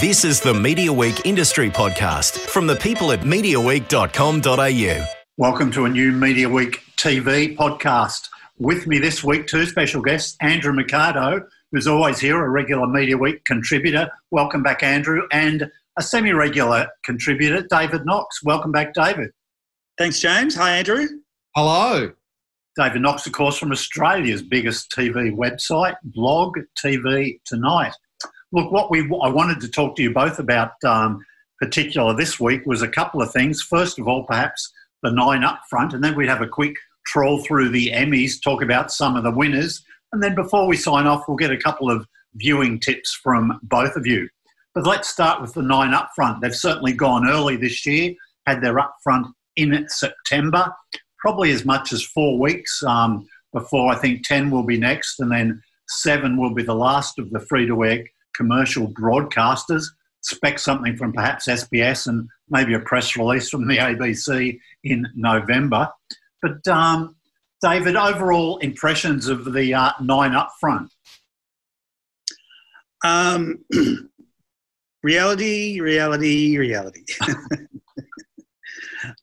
This is the Media Week Industry Podcast from the people at MediaWeek.com.au. Welcome to a new Media Week TV podcast. With me this week, two special guests Andrew Mercado, who's always here, a regular Media Week contributor. Welcome back, Andrew. And a semi regular contributor, David Knox. Welcome back, David. Thanks, James. Hi, Andrew. Hello. David Knox, of course, from Australia's biggest TV website, Blog TV Tonight. Look, what we I wanted to talk to you both about, um, particular this week, was a couple of things. First of all, perhaps the nine up front, and then we'd have a quick troll through the Emmys, talk about some of the winners, and then before we sign off, we'll get a couple of viewing tips from both of you. But let's start with the nine up front. They've certainly gone early this year, had their up front in September, probably as much as four weeks um, before I think 10 will be next, and then seven will be the last of the free to air commercial broadcasters. Expect something from perhaps SBS and maybe a press release from the ABC in November. But um, David, overall impressions of the uh, nine up front? Um, reality, reality, reality.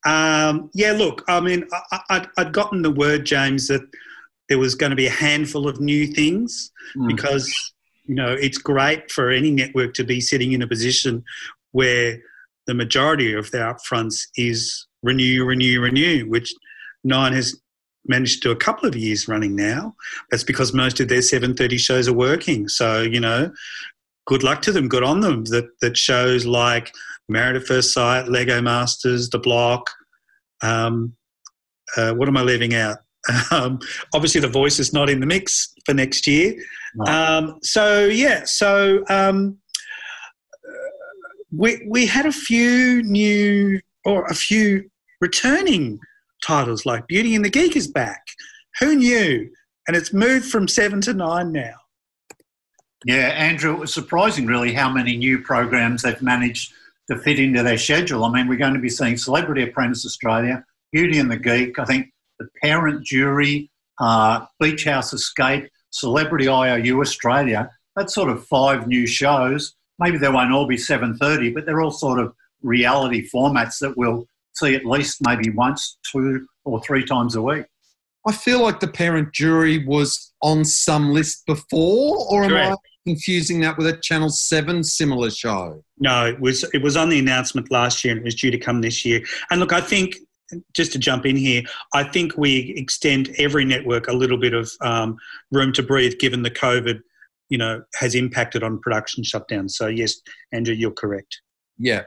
um, yeah, look, I mean, I, would gotten the word, James, that there was going to be a handful of new things mm. because you know, it's great for any network to be sitting in a position where the majority of their upfronts is renew, renew, renew, which Nine has managed to do a couple of years running now. That's because most of their 7.30 shows are working. So, you know, good luck to them, good on them. That, that shows like Married at First Sight, Lego Masters, The Block, um, uh, what am I leaving out? Um, obviously, The Voice is not in the mix for next year. Um, so yeah, so um, we we had a few new or a few returning titles like Beauty and the Geek is back. Who knew? And it's moved from seven to nine now. Yeah, Andrew, it was surprising really how many new programs they've managed to fit into their schedule. I mean, we're going to be seeing Celebrity Apprentice Australia, Beauty and the Geek, I think the Parent Jury, uh, Beach House Escape, Celebrity IOU Australia. That's sort of five new shows. Maybe they won't all be 7.30, but they're all sort of reality formats that we'll see at least maybe once, two or three times a week. I feel like the parent jury was on some list before, or Correct. am I confusing that with a Channel Seven similar show? No, it was it was on the announcement last year, and it was due to come this year. And look, I think just to jump in here, I think we extend every network a little bit of um, room to breathe, given the COVID, you know, has impacted on production shutdowns. So yes, Andrew, you're correct. Yeah.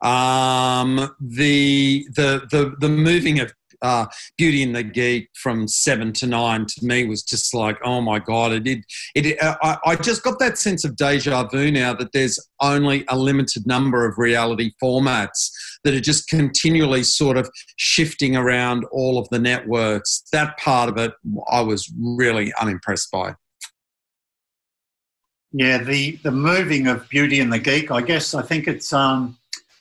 Um, the the the the moving of uh, Beauty and the Geek from seven to nine to me was just like, oh my god! It did. It. Uh, I, I just got that sense of deja vu now that there's only a limited number of reality formats that are just continually sort of shifting around all of the networks. That part of it, I was really unimpressed by. Yeah, the the moving of Beauty and the Geek. I guess I think it's um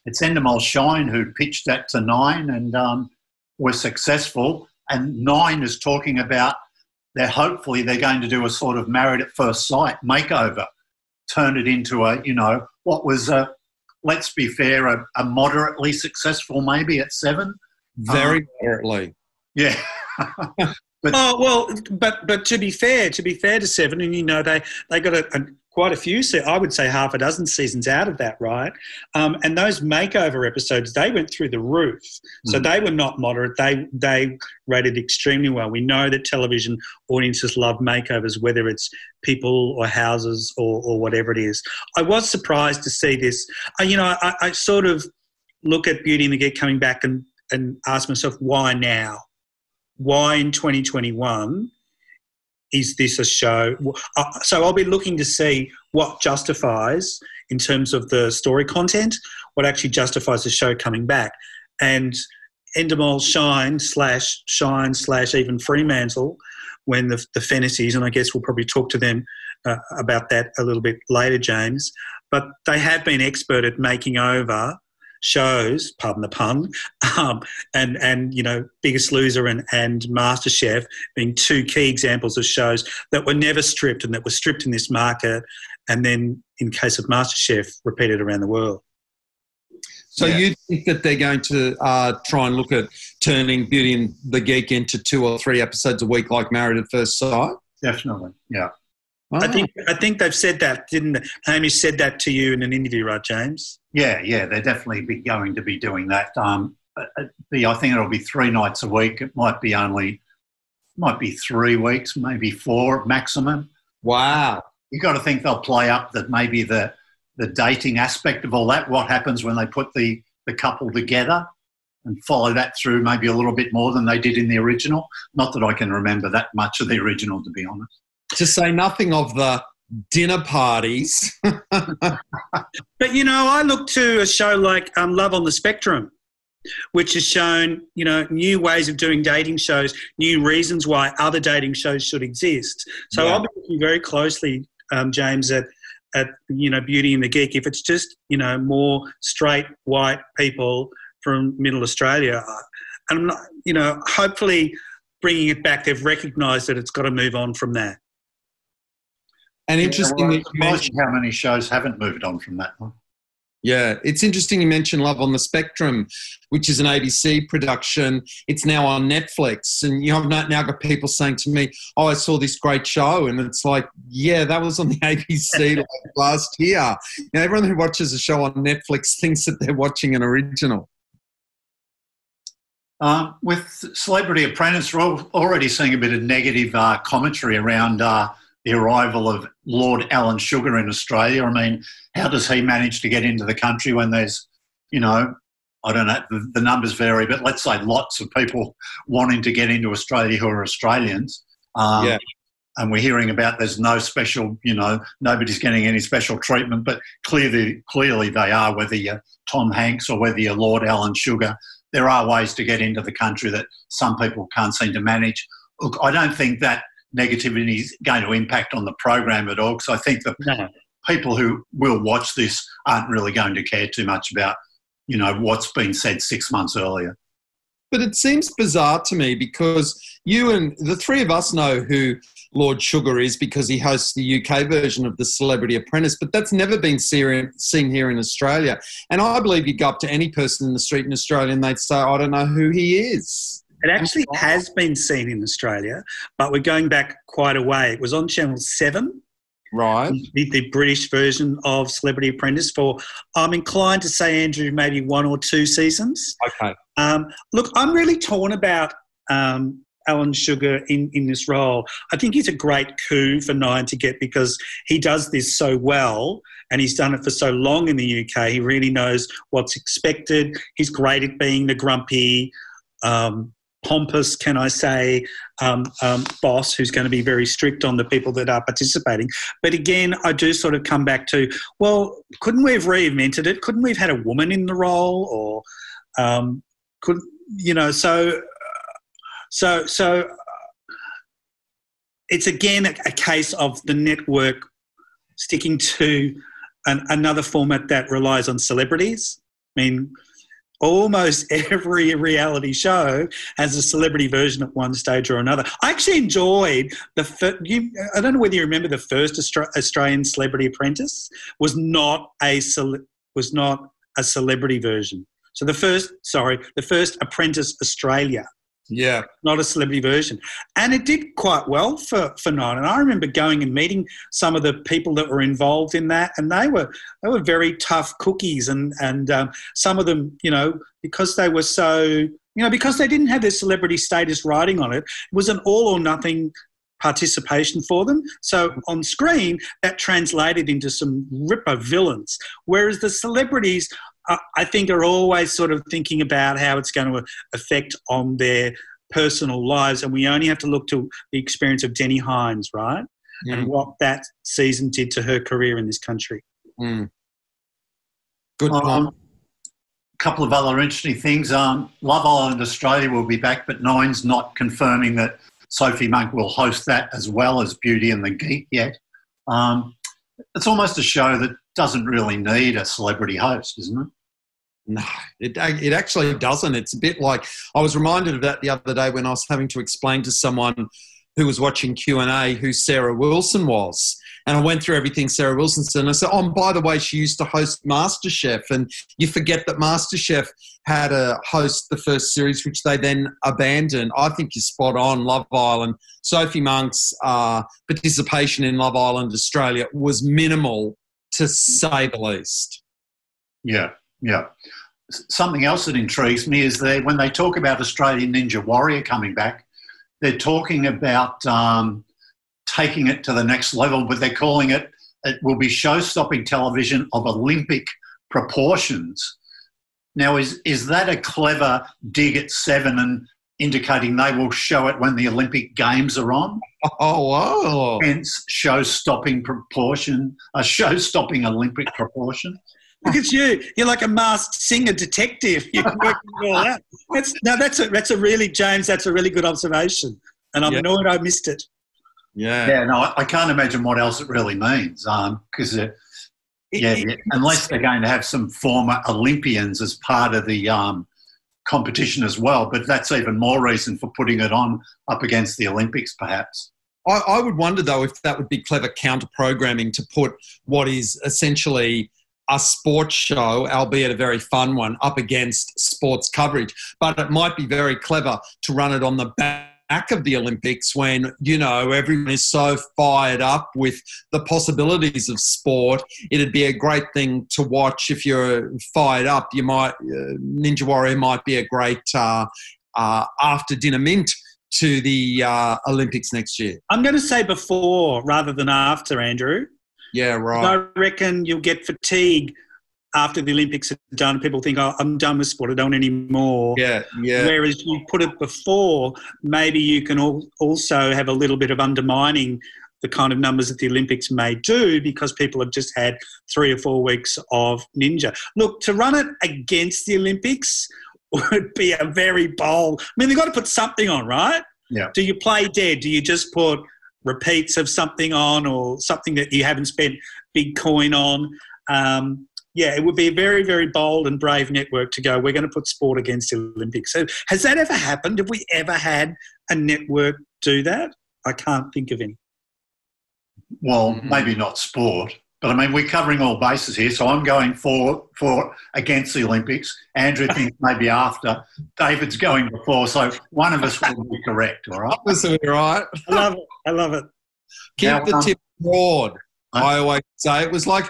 it's Endemol Shine who pitched that to Nine, and um, were successful, and Nine is talking about they're hopefully they're going to do a sort of married at first sight makeover, turn it into a you know what was a let's be fair a, a moderately successful maybe at seven. Very um, moderately. Yeah. but, oh well, but but to be fair, to be fair to Seven, and you know they they got a, a quite a few, I would say half a dozen seasons out of that, right? Um, and those makeover episodes, they went through the roof. So mm. they were not moderate. They they rated extremely well. We know that television audiences love makeovers, whether it's people or houses or, or whatever it is. I was surprised to see this. Uh, you know, I, I sort of look at Beauty and the Geek coming back and, and ask myself, why now? Why in 2021? is this a show? Uh, so I'll be looking to see what justifies, in terms of the story content, what actually justifies the show coming back. And Endemol Shine slash Shine slash even Fremantle, when the, the Fennessys, and I guess we'll probably talk to them uh, about that a little bit later, James, but they have been expert at making over shows, pardon the pun, um, and and you know Biggest Loser and and MasterChef being two key examples of shows that were never stripped and that were stripped in this market, and then in case of MasterChef, repeated around the world. So yeah. you think that they're going to uh, try and look at turning Beauty and the Geek into two or three episodes a week, like Married at First Sight? Definitely, yeah. Oh. I think I think they've said that, didn't they? Hamish said that to you in an interview, right, James? Yeah, yeah, they're definitely be going to be doing that. Um, uh, uh, I think it'll be three nights a week. It might be only, might be three weeks, maybe four maximum. Wow! You've got to think they'll play up that maybe the the dating aspect of all that. What happens when they put the the couple together? and follow that through maybe a little bit more than they did in the original. Not that I can remember that much of the original, to be honest to say nothing of the dinner parties. but you know, I look to a show like um, Love on the Spectrum, which has shown you know new ways of doing dating shows, new reasons why other dating shows should exist. So yeah. I'll be looking very closely, um, James, at at you know Beauty and the Geek. If it's just you know more straight white people from Middle Australia, and I'm not, you know, hopefully bringing it back, they've recognised that it's got to move on from that. And interesting yeah, well, how many shows haven't moved on from that one. Yeah, it's interesting you mentioned Love on the Spectrum, which is an ABC production. It's now on Netflix. And you have now got people saying to me, Oh, I saw this great show. And it's like, Yeah, that was on the ABC last year. You know, everyone who watches a show on Netflix thinks that they're watching an original. Um, with Celebrity Apprentice, we're already seeing a bit of negative uh, commentary around. Uh, the arrival of Lord Alan Sugar in Australia. I mean, how does he manage to get into the country when there's, you know, I don't know, the, the numbers vary, but let's say lots of people wanting to get into Australia who are Australians. Um, yeah. And we're hearing about there's no special, you know, nobody's getting any special treatment, but clearly, clearly they are, whether you're Tom Hanks or whether you're Lord Alan Sugar. There are ways to get into the country that some people can't seem to manage. Look, I don't think that negativity is going to impact on the program at all because I think the no. people who will watch this aren't really going to care too much about, you know, what's been said six months earlier. But it seems bizarre to me because you and the three of us know who Lord Sugar is because he hosts the UK version of the Celebrity Apprentice, but that's never been seen here in Australia. And I believe you'd go up to any person in the street in Australia and they'd say, I don't know who he is. It actually has been seen in Australia, but we're going back quite a way. It was on Channel 7. Right. The, the, British version of Celebrity Apprentice for, I'm inclined to say, Andrew, maybe one or two seasons. Okay. Um, look, I'm really torn about um, Alan Sugar in, in this role. I think he's a great coup for Nine to get because he does this so well and he's done it for so long in the UK. He really knows what's expected. He's great at being the grumpy, um, pompous, can I say, um, um, boss who's going to be very strict on the people that are participating. But again, I do sort of come back to, well, couldn't we have reinvented it? Couldn't we have had a woman in the role, or um, could you know? So, so, so. It's again a, case of the network sticking to an, another format that relies on celebrities. I mean, almost every reality show has a celebrity version at one stage or another. I actually enjoyed the. You, I don't know whether you remember the first Austra- Australian Celebrity Apprentice was not a cele- was not a celebrity version. So the first, sorry, the first Apprentice Australia yeah. Not a celebrity version. And it did quite well for, for Nine. And I remember going and meeting some of the people that were involved in that, and they were they were very tough cookies. And and um, some of them, you know, because they were so, you know, because they didn't have their celebrity status riding on it, it was an all or nothing participation for them. So on screen, that translated into some ripper villains. Whereas the celebrities, I think are always sort of thinking about how it's going to affect on their personal lives, and we only have to look to the experience of Deni Hines, right, mm. and what that season did to her career in this country. Mm. Good point. Um, a couple of other interesting things. Um, Love Island Australia will be back, but Nine's not confirming that Sophie Monk will host that as well as Beauty and the Geek yet. Um, it's almost a show that doesn't really need a celebrity host, isn't it? No, it, it actually doesn't. It's a bit like I was reminded of that the other day when I was having to explain to someone who was watching Q&A who Sarah Wilson was. And I went through everything Sarah Wilson said. And I said, oh, by the way, she used to host MasterChef. And you forget that MasterChef had a host the first series, which they then abandoned. I think you're spot on. Love Island. Sophie Monk's uh, participation in Love Island Australia was minimal, to say the least. Yeah, yeah. Something else that intrigues me is that when they talk about Australian Ninja Warrior coming back, they're talking about um, taking it to the next level, but they're calling it, it will be show stopping television of Olympic proportions. Now, is, is that a clever dig at seven and indicating they will show it when the Olympic Games are on? Oh, wow. Hence, show stopping proportion, a show stopping Olympic proportion. Look at you. You're like a masked singer detective. You're working it all that. That's, no, that's a, that's a really, James, that's a really good observation. And I'm annoyed I missed it. Yeah. Yeah, no, I can't imagine what else it really means. Because, um, yeah, yeah, unless they're going to have some former Olympians as part of the um, competition as well. But that's even more reason for putting it on up against the Olympics, perhaps. I, I would wonder, though, if that would be clever counter programming to put what is essentially a sports show, albeit a very fun one, up against sports coverage. But it might be very clever to run it on the back of the Olympics when, you know, everyone is so fired up with the possibilities of sport. It'd be a great thing to watch if you're fired up. You might, uh, Ninja Warrior might be a great uh, uh, after dinner mint to the uh, Olympics next year. I'm going to say before rather than after, Andrew. Yeah, right. I reckon you'll get fatigue after the Olympics are done. People think, oh, I'm done with sport. I don't anymore. Yeah, yeah. Whereas you put it before, maybe you can also have a little bit of undermining the kind of numbers that the Olympics may do because people have just had three or four weeks of ninja. Look, to run it against the Olympics would be a very bold. I mean, they've got to put something on, right? Yeah. Do you play dead? Do you just put repeats of something on or something that you haven't spent big coin on. Um, yeah, it would be a very, very bold and brave network to go, we're going to put sport against the Olympics. So has that ever happened? Have we ever had a network do that? I can't think of any. Well, mm-hmm. maybe not sport, but I mean, we're covering all bases here. So I'm going for for against the Olympics. Andrew thinks maybe after. David's going before. So one of us will be correct. All right. Listen, right. I love it. I love it. Keep now, the um, tip broad. I always say it was like,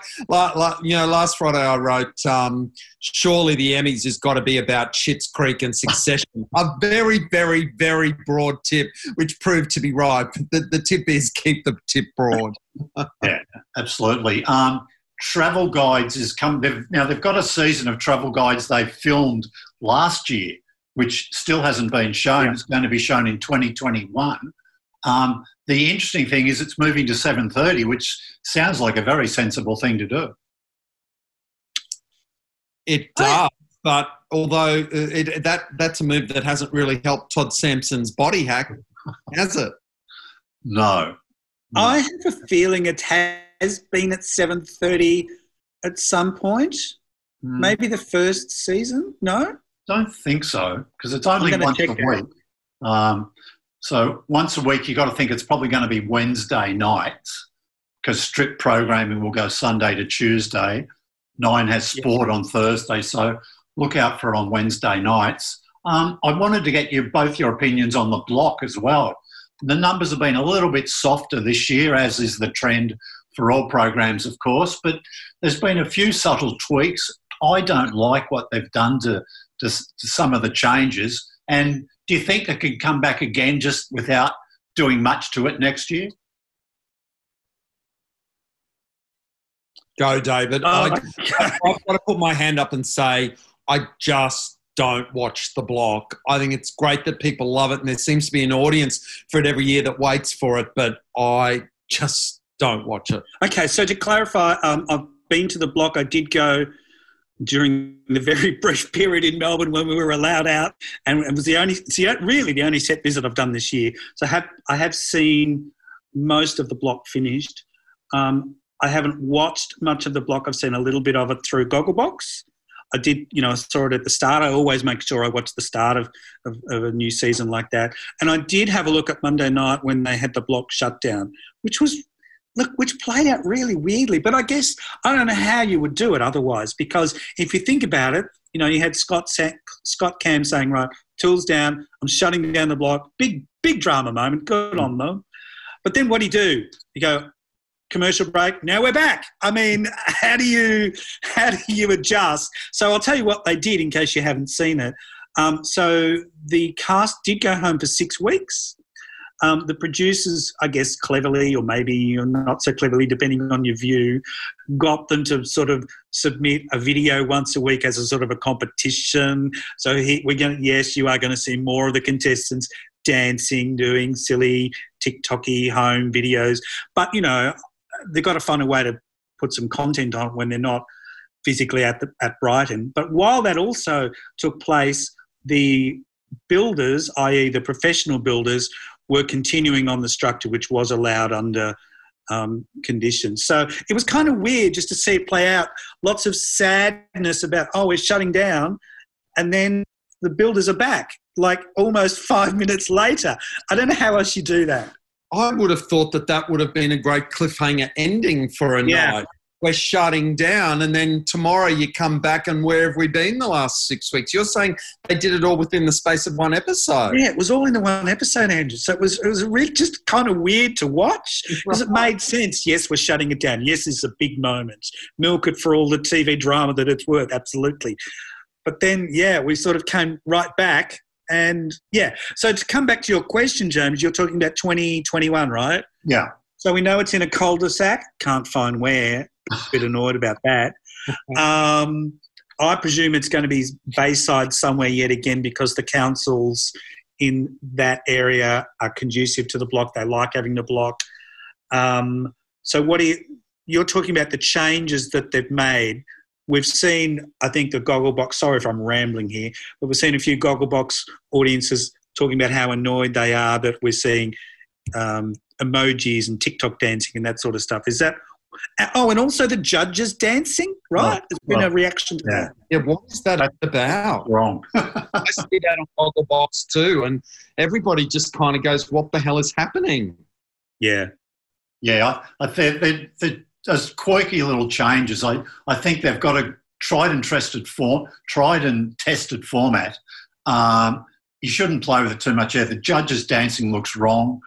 you know, last Friday I wrote, um, surely the Emmys has got to be about Schitt's Creek and Succession. a very, very, very broad tip, which proved to be right. The, the tip is keep the tip broad. yeah, absolutely. Um, travel guides is come. They've, now they've got a season of travel guides they filmed last year, which still hasn't been shown. Yeah. It's going to be shown in 2021. Um, the interesting thing is it's moving to 7.30, which sounds like a very sensible thing to do. It does, but although uh, it, that that's a move that hasn't really helped Todd Sampson's body hack, has it? No. no. I have a feeling it has been at 7.30 at some point. Mm. Maybe the first season? No? Don't think so, because it's only once a week. Um, so once a week, you've got to think it's probably going to be Wednesday nights because strict programming will go Sunday to Tuesday. Nine has sport on Thursday, so look out for it on Wednesday nights. Um, I wanted to get you both your opinions on the block as well. The numbers have been a little bit softer this year, as is the trend for all programs, of course, but there's been a few subtle tweaks. I don't like what they've done to, to, to some of the changes. And do you think it could come back again just without doing much to it next year? Go, David. Oh, I, I've got to put my hand up and say I just don't watch the block. I think it's great that people love it, and there seems to be an audience for it every year that waits for it, but I just don't watch it. Okay, so to clarify, um, I've been to the block. I did go during the very brief period in Melbourne when we were allowed out, and it was the only, really the only set visit I've done this year. So I have, I have seen most of the block finished. Um, I haven't watched much of the block. I've seen a little bit of it through Gogglebox. I did, you know, I saw it at the start. I always make sure I watch the start of, of, of, a new season like that. And I did have a look at Monday night when they had the block shut down, which was, look, which played out really weirdly. But I guess I don't know how you would do it otherwise, because if you think about it, you know, you had Scott Scott Cam saying, right, tools down, I'm shutting down the block. Big, big drama moment. Good on them. But then what do you do? You go, commercial break. Now we're back. I mean, how do you how do you adjust? So I'll tell you what they did in case you haven't seen it. Um, so the cast did go home for six weeks. Um, the producers, I guess, cleverly or maybe not so cleverly, depending on your view, got them to sort of submit a video once a week as a sort of a competition. So he, we're going, yes, you are going to see more of the contestants dancing, doing silly TikToky home videos. But you know, they've got to find a way to put some content on when they're not physically at the, at Brighton. But while that also took place, the builders, i.e., the professional builders, were continuing on the structure which was allowed under um, conditions. So it was kind of weird just to see it play out. Lots of sadness about, oh, we're shutting down. And then the builders are back, like almost five minutes later. I don't know how else you do that. I would have thought that that would have been a great cliffhanger ending for a yeah. night. We're shutting down, and then tomorrow you come back, and where have we been the last six weeks? You're saying they did it all within the space of one episode. Yeah, it was all in the one episode, Andrew. So it was it was really just kind of weird to watch because it made sense. Yes, we're shutting it down. Yes, it's a big moment. Milk it for all the TV drama that it's worth. Absolutely. But then, yeah, we sort of came right back and yeah, so to come back to your question, James, you're talking about 2021, right? Yeah. So we know it's in a cul-de-sac. Can't find where. A bit annoyed about that. Um, I presume it's going to be Bayside somewhere yet again because the councils in that area are conducive to the block. They like having the block. Um, so what are you? You're talking about the changes that they've made we've seen, I think, the Gogglebox. Sorry if I'm rambling here, but we've seen a few Gogglebox audiences talking about how annoyed they are that we're seeing um, emojis and TikTok dancing and that sort of stuff. Is that? Oh, and also the judges dancing, right? There's been a reaction to yeah. that. Yeah, what is that about? Wrong. I see that on Gogglebox too, and everybody just kind of goes, "What the hell is happening?" Yeah, yeah. I, I think the does quirky little changes. I, I think they've got a tried and tested form, tried and tested format. Um, you shouldn't play with it too much. Yeah, the judges dancing looks wrong.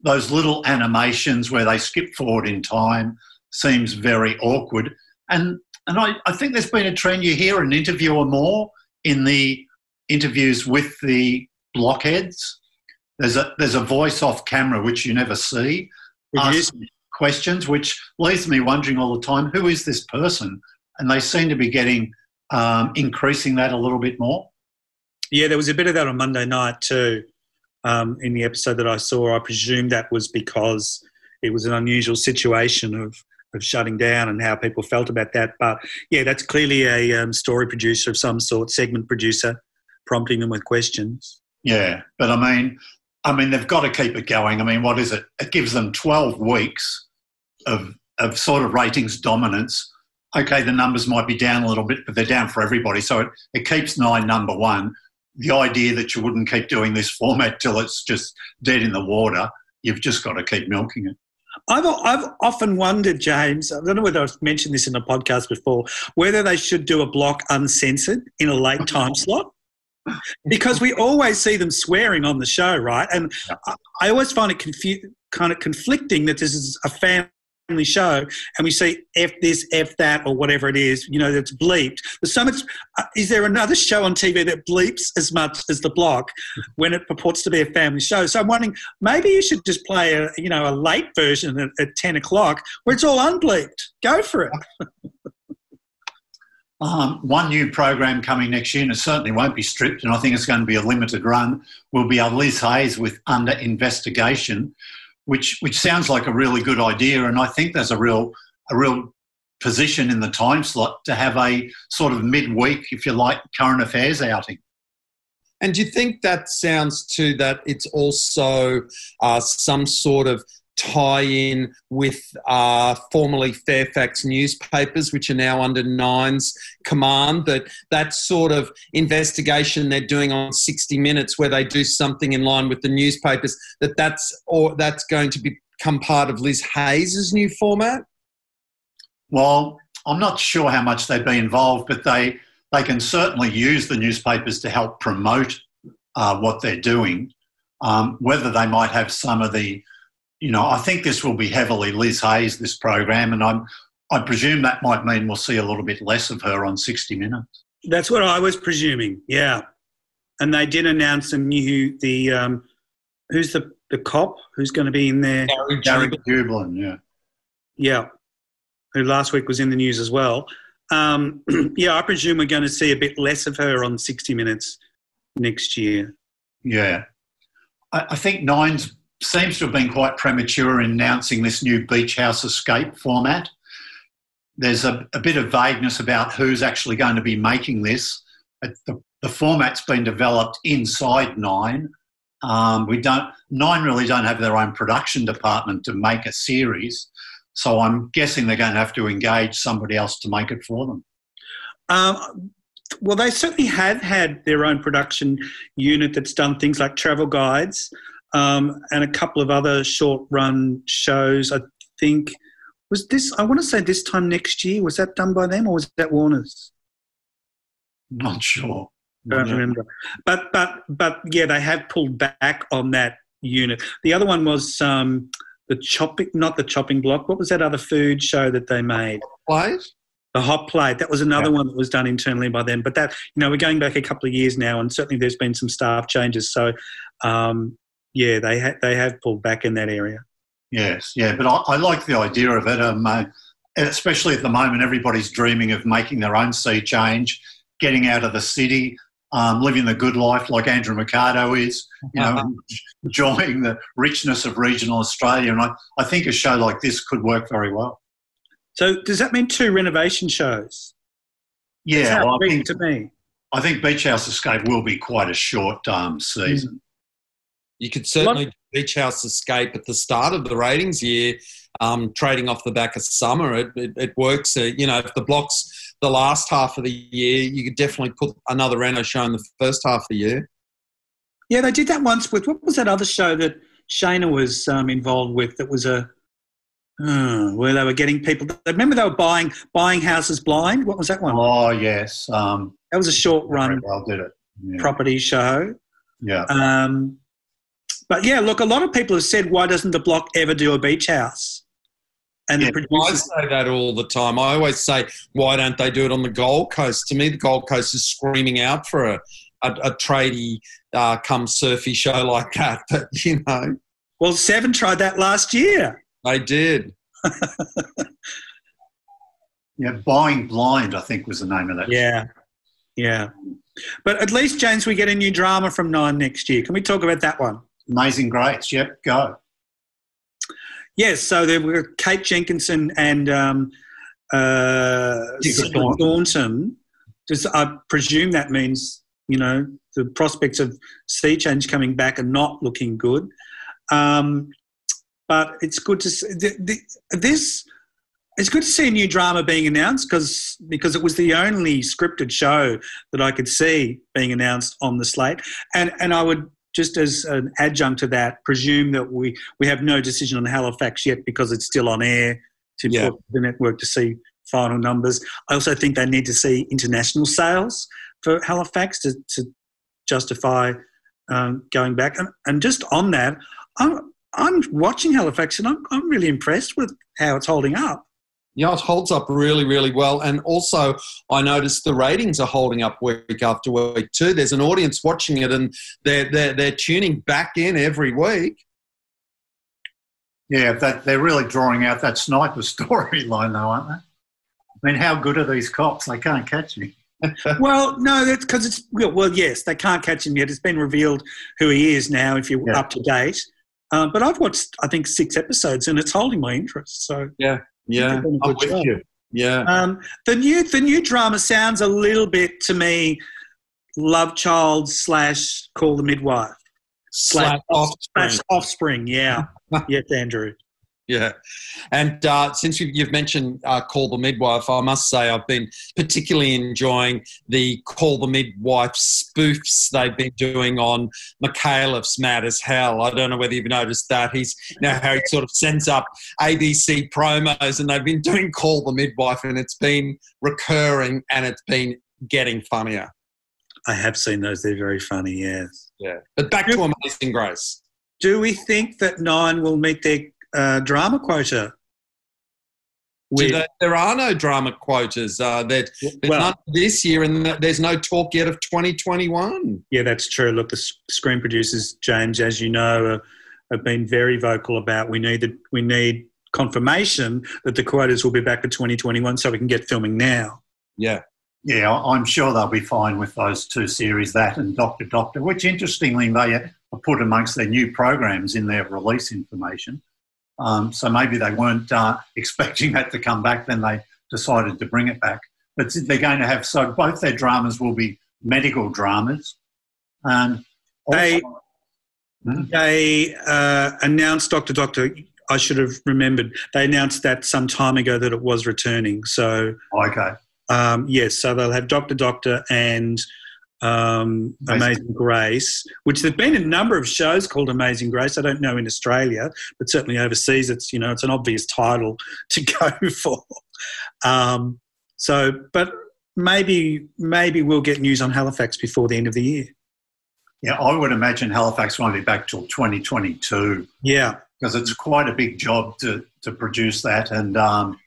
Those little animations where they skip forward in time seems very awkward. And and I, I think there's been a trend. You hear an interviewer more in the interviews with the blockheads. There's a there's a voice off camera which you never see questions, which leaves me wondering all the time who is this person? And they seem to be getting um, increasing that a little bit more. Yeah, there was a bit of that on Monday night too. Um, in the episode that I saw, I presume that was because it was an unusual situation of of shutting down and how people felt about that. But yeah, that's clearly a um, story producer of some sort, segment producer, prompting them with questions. Yeah, but I mean, I mean, they've got to keep it going. I mean, what is it? It gives them 12 weeks of, of sort of ratings dominance. Okay, the numbers might be down a little bit, but they're down for everybody. So it, it keeps nine number one. The idea that you wouldn't keep doing this format till it's just dead in the water, you've just got to keep milking it. I've, I've often wondered, James, I don't know whether I've mentioned this in a podcast before, whether they should do a block uncensored in a late time slot because we always see them swearing on the show, right? And I, I always find it confu- kind of conflicting that this is a family show and we see F this, F that, or whatever it is, you know, that's bleeped. There's so much. Is there another show on TV that bleeps as much as The Block when it purports to be a family show? So I'm wondering, maybe you should just play a, you know, a late version at, at 10 o'clock where it's all unbleeped. Go for it. Um, one new program coming next year, and it certainly won't be stripped, and I think it's going to be a limited run, will be Liz Hayes with Under Investigation, which which sounds like a really good idea, and I think there's a real a real position in the time slot to have a sort of midweek, if you like, current affairs outing. And do you think that sounds to that it's also uh, some sort of tie in with uh, formerly Fairfax newspapers, which are now under Nine's command. That that sort of investigation they're doing on 60 Minutes, where they do something in line with the newspapers, that that's or that's going to become part of Liz Hayes's new format. Well, I'm not sure how much they'd be involved, but they they can certainly use the newspapers to help promote uh, what they're doing. Um, whether they might have some of the you know, I think this will be heavily Liz Hayes, this program, and I'm, I presume that might mean we'll see a little bit less of her on 60 Minutes. That's what I was presuming, yeah. And they did announce a new, the, um, who's the, the cop who's going to be in there? Gary, Jubelin, yeah. Yeah, who last week was in the news as well. Um, yeah, I presume we're going to see a bit less of her on 60 Minutes next year. Yeah. I, I think Nine's seems to have been quite premature in announcing this new beach house escape format. There's a, a bit of vagueness about who's actually going to be making this. The, the format's been developed inside Nine. Um, we don't Nine really don't have their own production department to make a series, so I'm guessing they're going to have to engage somebody else to make it for them. Um, well, they certainly have had their own production unit that's done things like travel guides um, and a couple of other short run shows. I think was this. I want to say this time next year. Was that done by them or was that Warner's? Not sure. Don't remember. But but but yeah, they have pulled back on that unit. The other one was um, the chopping, not the chopping block. What was that other food show that they made? Plate. The hot plate. That was another yeah. one that was done internally by them. But that you know we're going back a couple of years now, and certainly there's been some staff changes. So um, yeah, they ha- they have pulled back in that area. Yes, yeah, but I, I like the idea of it. Um, uh, especially at the moment, everybody's dreaming of making their own sea change, getting out of the city, um, living the good life like Andrew Mercado is, you know, enjoying the richness of regional Australia. And I, I think a show like this could work very well. So does that mean two renovation shows? Yeah, well, I think, to me. I think Beach House Escape will be quite a short um, season. Mm. You could certainly do Beach House Escape at the start of the ratings year, um, trading off the back of summer. It, it, it works. Uh, you know, if the blocks the last half of the year, you could definitely put another Reno show in the first half of the year. Yeah, they did that once with what was that other show that Shaynna was um, involved with? That was a uh, where they were getting people. Remember, they were buying buying houses blind. What was that one? Oh yes, um, that was a short run. Well, did it? Yeah. Property show. Yeah. Um, but yeah, look, a lot of people have said, why doesn't the block ever do a beach house? And yeah, the producers- I say that all the time. I always say, why don't they do it on the Gold Coast? To me, the Gold Coast is screaming out for a, a, a tradie uh, come surfy show like that. But, you know. Well, Seven tried that last year. They did. yeah, Buying Blind, I think was the name of that. Yeah. Yeah. But at least, James, we get a new drama from Nine next year. Can we talk about that one? Amazing Grace. Yep, go. Yes, so there were Kate Jenkinson and um, uh, Thornton. Just, I presume that means you know the prospects of sea change coming back are not looking good. Um, but it's good to see this. It's good to see a new drama being announced because because it was the only scripted show that I could see being announced on the slate, and and I would just as an adjunct to that, presume that we, we have no decision on Halifax yet because it's still on air to yeah. the network to see final numbers. I also think they need to see international sales for Halifax to, to justify um, going back. And, and just on that, I'm, I'm watching Halifax and I'm, I'm really impressed with how it's holding up. Yeah, it holds up really, really well. And also, I noticed the ratings are holding up week after week too. There's an audience watching it, and they're they're, they're tuning back in every week. Yeah, that they're really drawing out that sniper storyline, though, aren't they? I mean, how good are these cops? They can't catch me. well, no, that's because it's well, yes, they can't catch him yet. It's been revealed who he is now. If you're yeah. up to date, um, but I've watched, I think, six episodes, and it's holding my interest. So yeah, yeah, I'm with you. Yeah. Um, the new the new drama sounds a little bit to me, love child slash call the midwife slash offspring. Slash offspring. Yeah. yes, Andrew. Yeah. And uh, since you've mentioned uh, Call the Midwife, I must say I've been particularly enjoying the Call the Midwife spoofs they've been doing on Micallef's Mad as Hell. I don't know whether you've noticed that. He's now how he sort of sends up ABC promos and they've been doing Call the Midwife and it's been recurring and it's been getting funnier. I have seen those. They're very funny, yes. Yeah. But back to Amazing Grace. Do we think that Nine will meet their uh, drama quota? With, there are no drama quotas. Uh, that there's well, none this year, and there's no talk yet of 2021. Yeah, that's true. Look, the screen producers, James, as you know, have been very vocal about we need the, we need confirmation that the quotas will be back for 2021, so we can get filming now. Yeah. Yeah, I'm sure they'll be fine with those two series, that and Doctor Doctor, which interestingly they are put amongst their new programs in their release information. Um, so maybe they weren't uh, expecting that to come back, then they decided to bring it back. But they're going to have, so both their dramas will be medical dramas. And also, they, hmm? they uh, announced Dr. Doctor, I should have remembered, they announced that some time ago that it was returning. So, okay. Um, yes, so they'll have Doctor Doctor and um, Amazing Grace, which there've been a number of shows called Amazing Grace. I don't know in Australia, but certainly overseas, it's you know it's an obvious title to go for. Um, so, but maybe maybe we'll get news on Halifax before the end of the year. Yeah, I would imagine Halifax won't be back till 2022. Yeah, because it's quite a big job to to produce that, and um,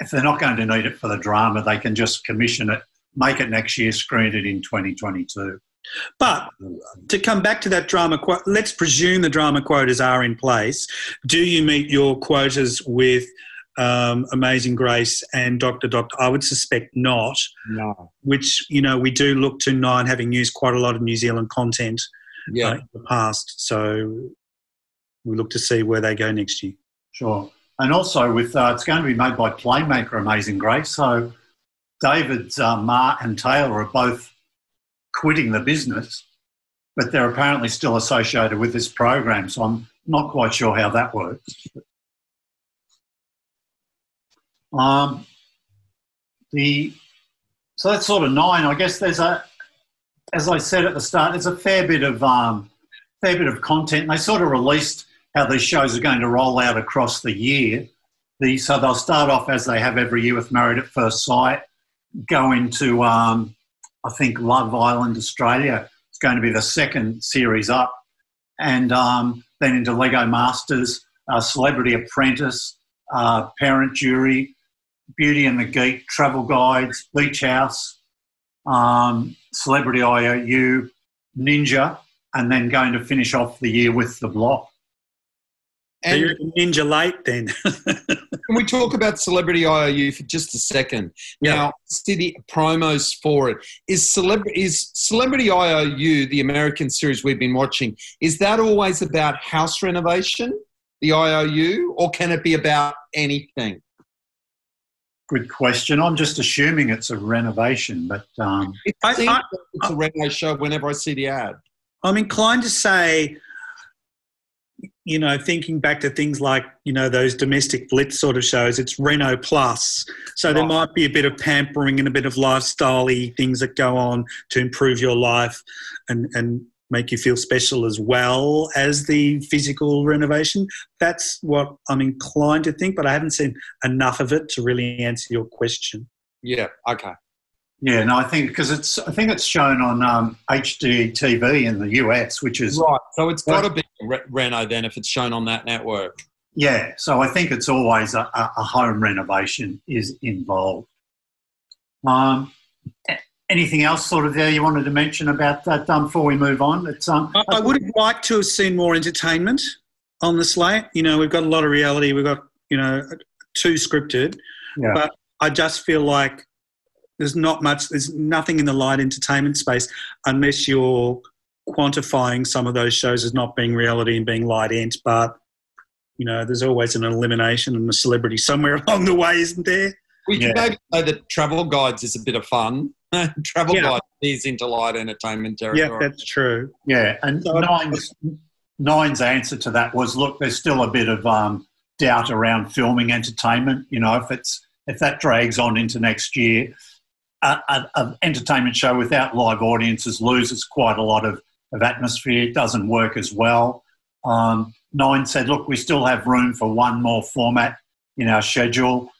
if they're not going to need it for the drama, they can just commission it make it next year, screen it in 2022. But to come back to that drama, let's presume the drama quotas are in place. Do you meet your quotas with um, Amazing Grace and Doctor Doctor? I would suspect not. No. Which you know we do look to Nine having used quite a lot of New Zealand content yeah. uh, in the past, so we look to see where they go next year. Sure, and also with uh, it's going to be made by Playmaker Amazing Grace, so David's uh, Maher and Taylor are both quitting the business, but they're apparently still associated with this program. So I'm not quite sure how that works. Um, the so that's sort of nine. I guess there's a, as I said at the start, there's a fair bit of um, fair bit of content. They sort of released how these shows are going to roll out across the year. The, so they'll start off as they have every year with Married at First Sight go into, um, I think, Love Island Australia. It's going to be the second series up. And um, then into Lego Masters, uh, Celebrity Apprentice, uh, Parent Jury, Beauty and the Geek, Travel Guides, Beach House, um, Celebrity IOU, Ninja, and then going to finish off the year with The Block. And so you're ninja late then. can we talk about Celebrity IOU for just a second? Yeah. Now, see the promos for it. Is celebrity is Celebrity IOU the American series we've been watching? Is that always about house renovation, the IOU, or can it be about anything? Good question. I'm just assuming it's a renovation, but um, it seems I, I, it's a reno show whenever I see the ad. I'm inclined to say you know, thinking back to things like, you know, those domestic blitz sort of shows, it's Reno Plus. So there oh. might be a bit of pampering and a bit of lifestyle things that go on to improve your life and, and make you feel special as well as the physical renovation. That's what I'm inclined to think, but I haven't seen enough of it to really answer your question. Yeah, okay. Yeah, no, I think because it's I think it's shown on um, HGTV in the US, which is right. So it's got to be Reno then if it's shown on that network. Yeah, so I think it's always a, a home renovation is involved. Um, anything else sort of there you wanted to mention about that um, before we move on? It's um, I, I would have liked to have seen more entertainment on the slate. You know, we've got a lot of reality. We've got you know too scripted, yeah. but I just feel like there's not much, there's nothing in the light entertainment space unless you're quantifying some of those shows as not being reality and being light ent. But, you know, there's always an elimination and a celebrity somewhere along the way, isn't there? We can maybe say that Travel Guides is a bit of fun. travel yeah. Guides is into light entertainment territory. Yeah, that's true. Yeah, and Nine's, Nine's answer to that was look, there's still a bit of um, doubt around filming entertainment. You know, if it's if that drags on into next year, an entertainment show without live audiences loses quite a lot of, of atmosphere. It doesn't work as well. Um, Nine said, look, we still have room for one more format in our schedule.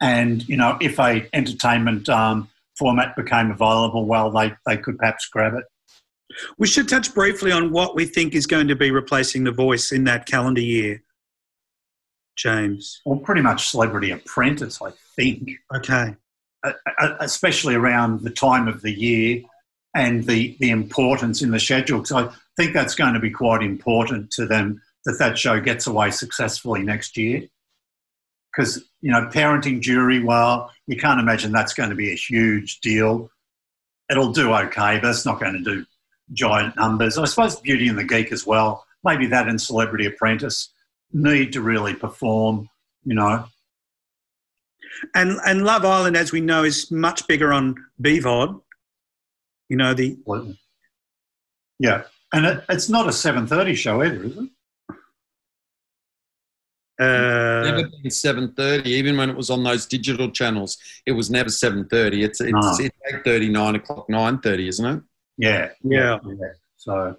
And, you know, if a entertainment um, format became available, well, they, they could perhaps grab it. We should touch briefly on what we think is going to be replacing The Voice in that calendar year, James. Well, pretty much Celebrity Apprentice, I think. Okay. Uh, uh, especially around the time of the year and the, the importance in the schedule. Because I think that's going to be quite important to them that that show gets away successfully next year. Because, you know, parenting jury, well, you can't imagine that's going to be a huge deal. It'll do okay, but it's not going to do giant numbers. I suppose Beauty and the Geek as well. Maybe that and Celebrity Apprentice need to really perform, you know. And and Love Island, as we know, is much bigger on BVOD. You know the. Yeah, and it, it's not a seven thirty show either, is it? Uh, never been seven thirty. Even when it was on those digital channels, it was never seven thirty. It's it's, no. it's eight thirty, nine o'clock, nine thirty, isn't it? Yeah, yeah. yeah. So,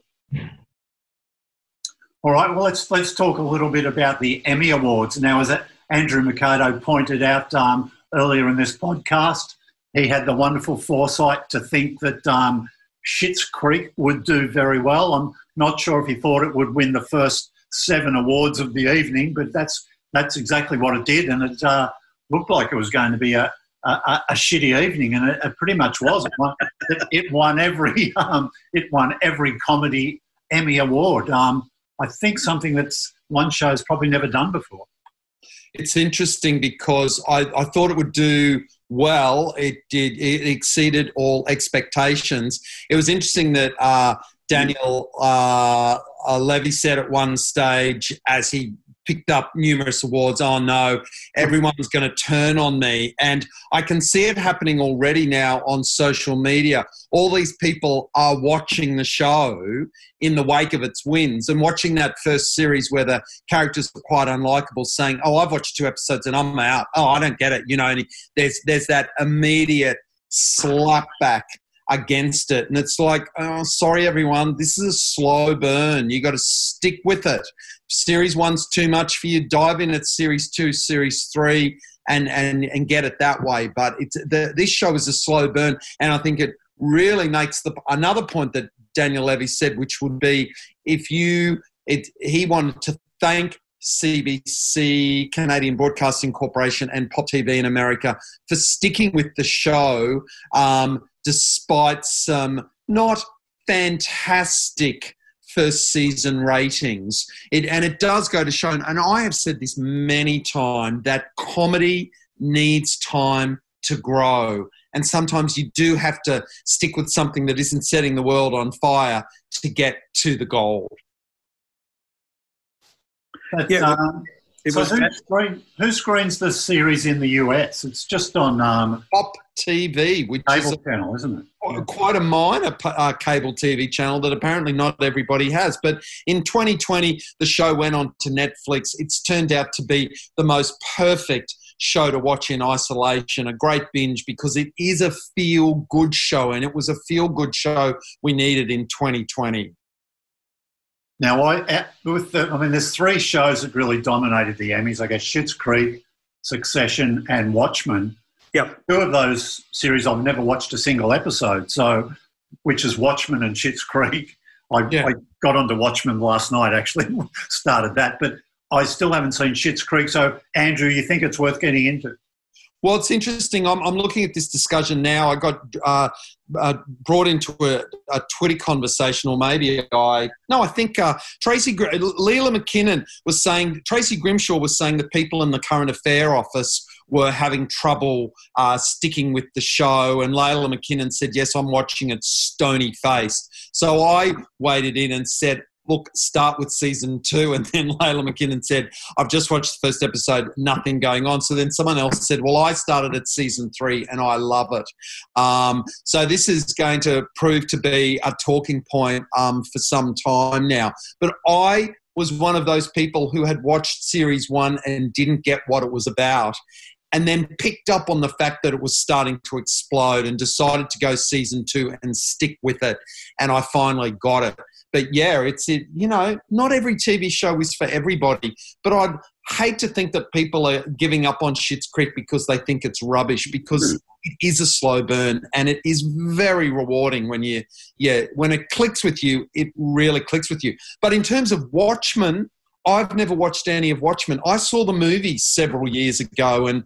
all right. Well, let's let's talk a little bit about the Emmy Awards now. Is As Andrew Mercado pointed out um, earlier in this podcast, he had the wonderful foresight to think that um, Schitt's Creek would do very well. I'm not sure if he thought it would win the first seven awards of the evening, but that's that's exactly what it did, and it uh, looked like it was going to be a, a, a shitty evening, and it, it, pretty much was. It won, it, it won every um, it won every comedy Emmy award. Um, I think something that's one show's probably never done before. It's interesting because I, I thought it would do well. It did. It exceeded all expectations. It was interesting that uh, Daniel uh, uh, Levy said at one stage as he picked up numerous awards. Oh no, everyone's going to turn on me. And I can see it happening already now on social media. All these people are watching the show in the wake of its wins and watching that first series where the characters are quite unlikable saying, Oh, I've watched two episodes and I'm out. Oh, I don't get it. You know, there's, there's that immediate slap back against it. And it's like, oh, sorry, everyone, this is a slow burn. You got to stick with it. Series one's too much for you. Dive in at series two, series three, and and and get it that way. But it's the, this show is a slow burn, and I think it really makes the another point that Daniel Levy said, which would be if you it he wanted to thank CBC, Canadian Broadcasting Corporation, and Pop TV in America for sticking with the show um, despite some not fantastic first season ratings. It, and it does go to show, and I have said this many times, that comedy needs time to grow. And sometimes you do have to stick with something that isn't setting the world on fire to get to the goal. But, yeah, um, so who, screen, who, screens this series in the US? It's just on um, Pop TV, which cable is a, channel, isn't it? Quite a minor uh, cable TV channel that apparently not everybody has. But in 2020, the show went on to Netflix. It's turned out to be the most perfect show to watch in isolation, a great binge because it is a feel good show, and it was a feel good show we needed in 2020. Now, I eh, with the, I mean, there's three shows that really dominated the Emmys. I guess Schitt's Creek, Succession, and Watchmen. Yep. Two of those series I've never watched a single episode. So, which is Watchmen and Schitt's Creek. I, yeah. I got onto Watchmen last night. Actually, started that, but I still haven't seen Schitt's Creek. So, Andrew, you think it's worth getting into? Well, it's interesting. I'm, I'm looking at this discussion now. I got uh, uh, brought into a, a, Twitter conversation, or maybe I no, I think uh, Tracy Leila McKinnon was saying Tracy Grimshaw was saying that people in the current affair office were having trouble uh, sticking with the show, and Leila McKinnon said, "Yes, I'm watching it stony faced." So I waded in and said, look, start with season two. And then Leila McKinnon said, I've just watched the first episode, nothing going on. So then someone else said, Well, I started at season three and I love it. Um, so this is going to prove to be a talking point um, for some time now. But I was one of those people who had watched series one and didn't get what it was about and then picked up on the fact that it was starting to explode and decided to go season two and stick with it. And I finally got it. But yeah, it's it. You know, not every TV show is for everybody. But I'd hate to think that people are giving up on Schitt's Creek because they think it's rubbish. Because hmm. it is a slow burn and it is very rewarding when you, yeah, when it clicks with you, it really clicks with you. But in terms of Watchmen, I've never watched any of Watchmen. I saw the movie several years ago, and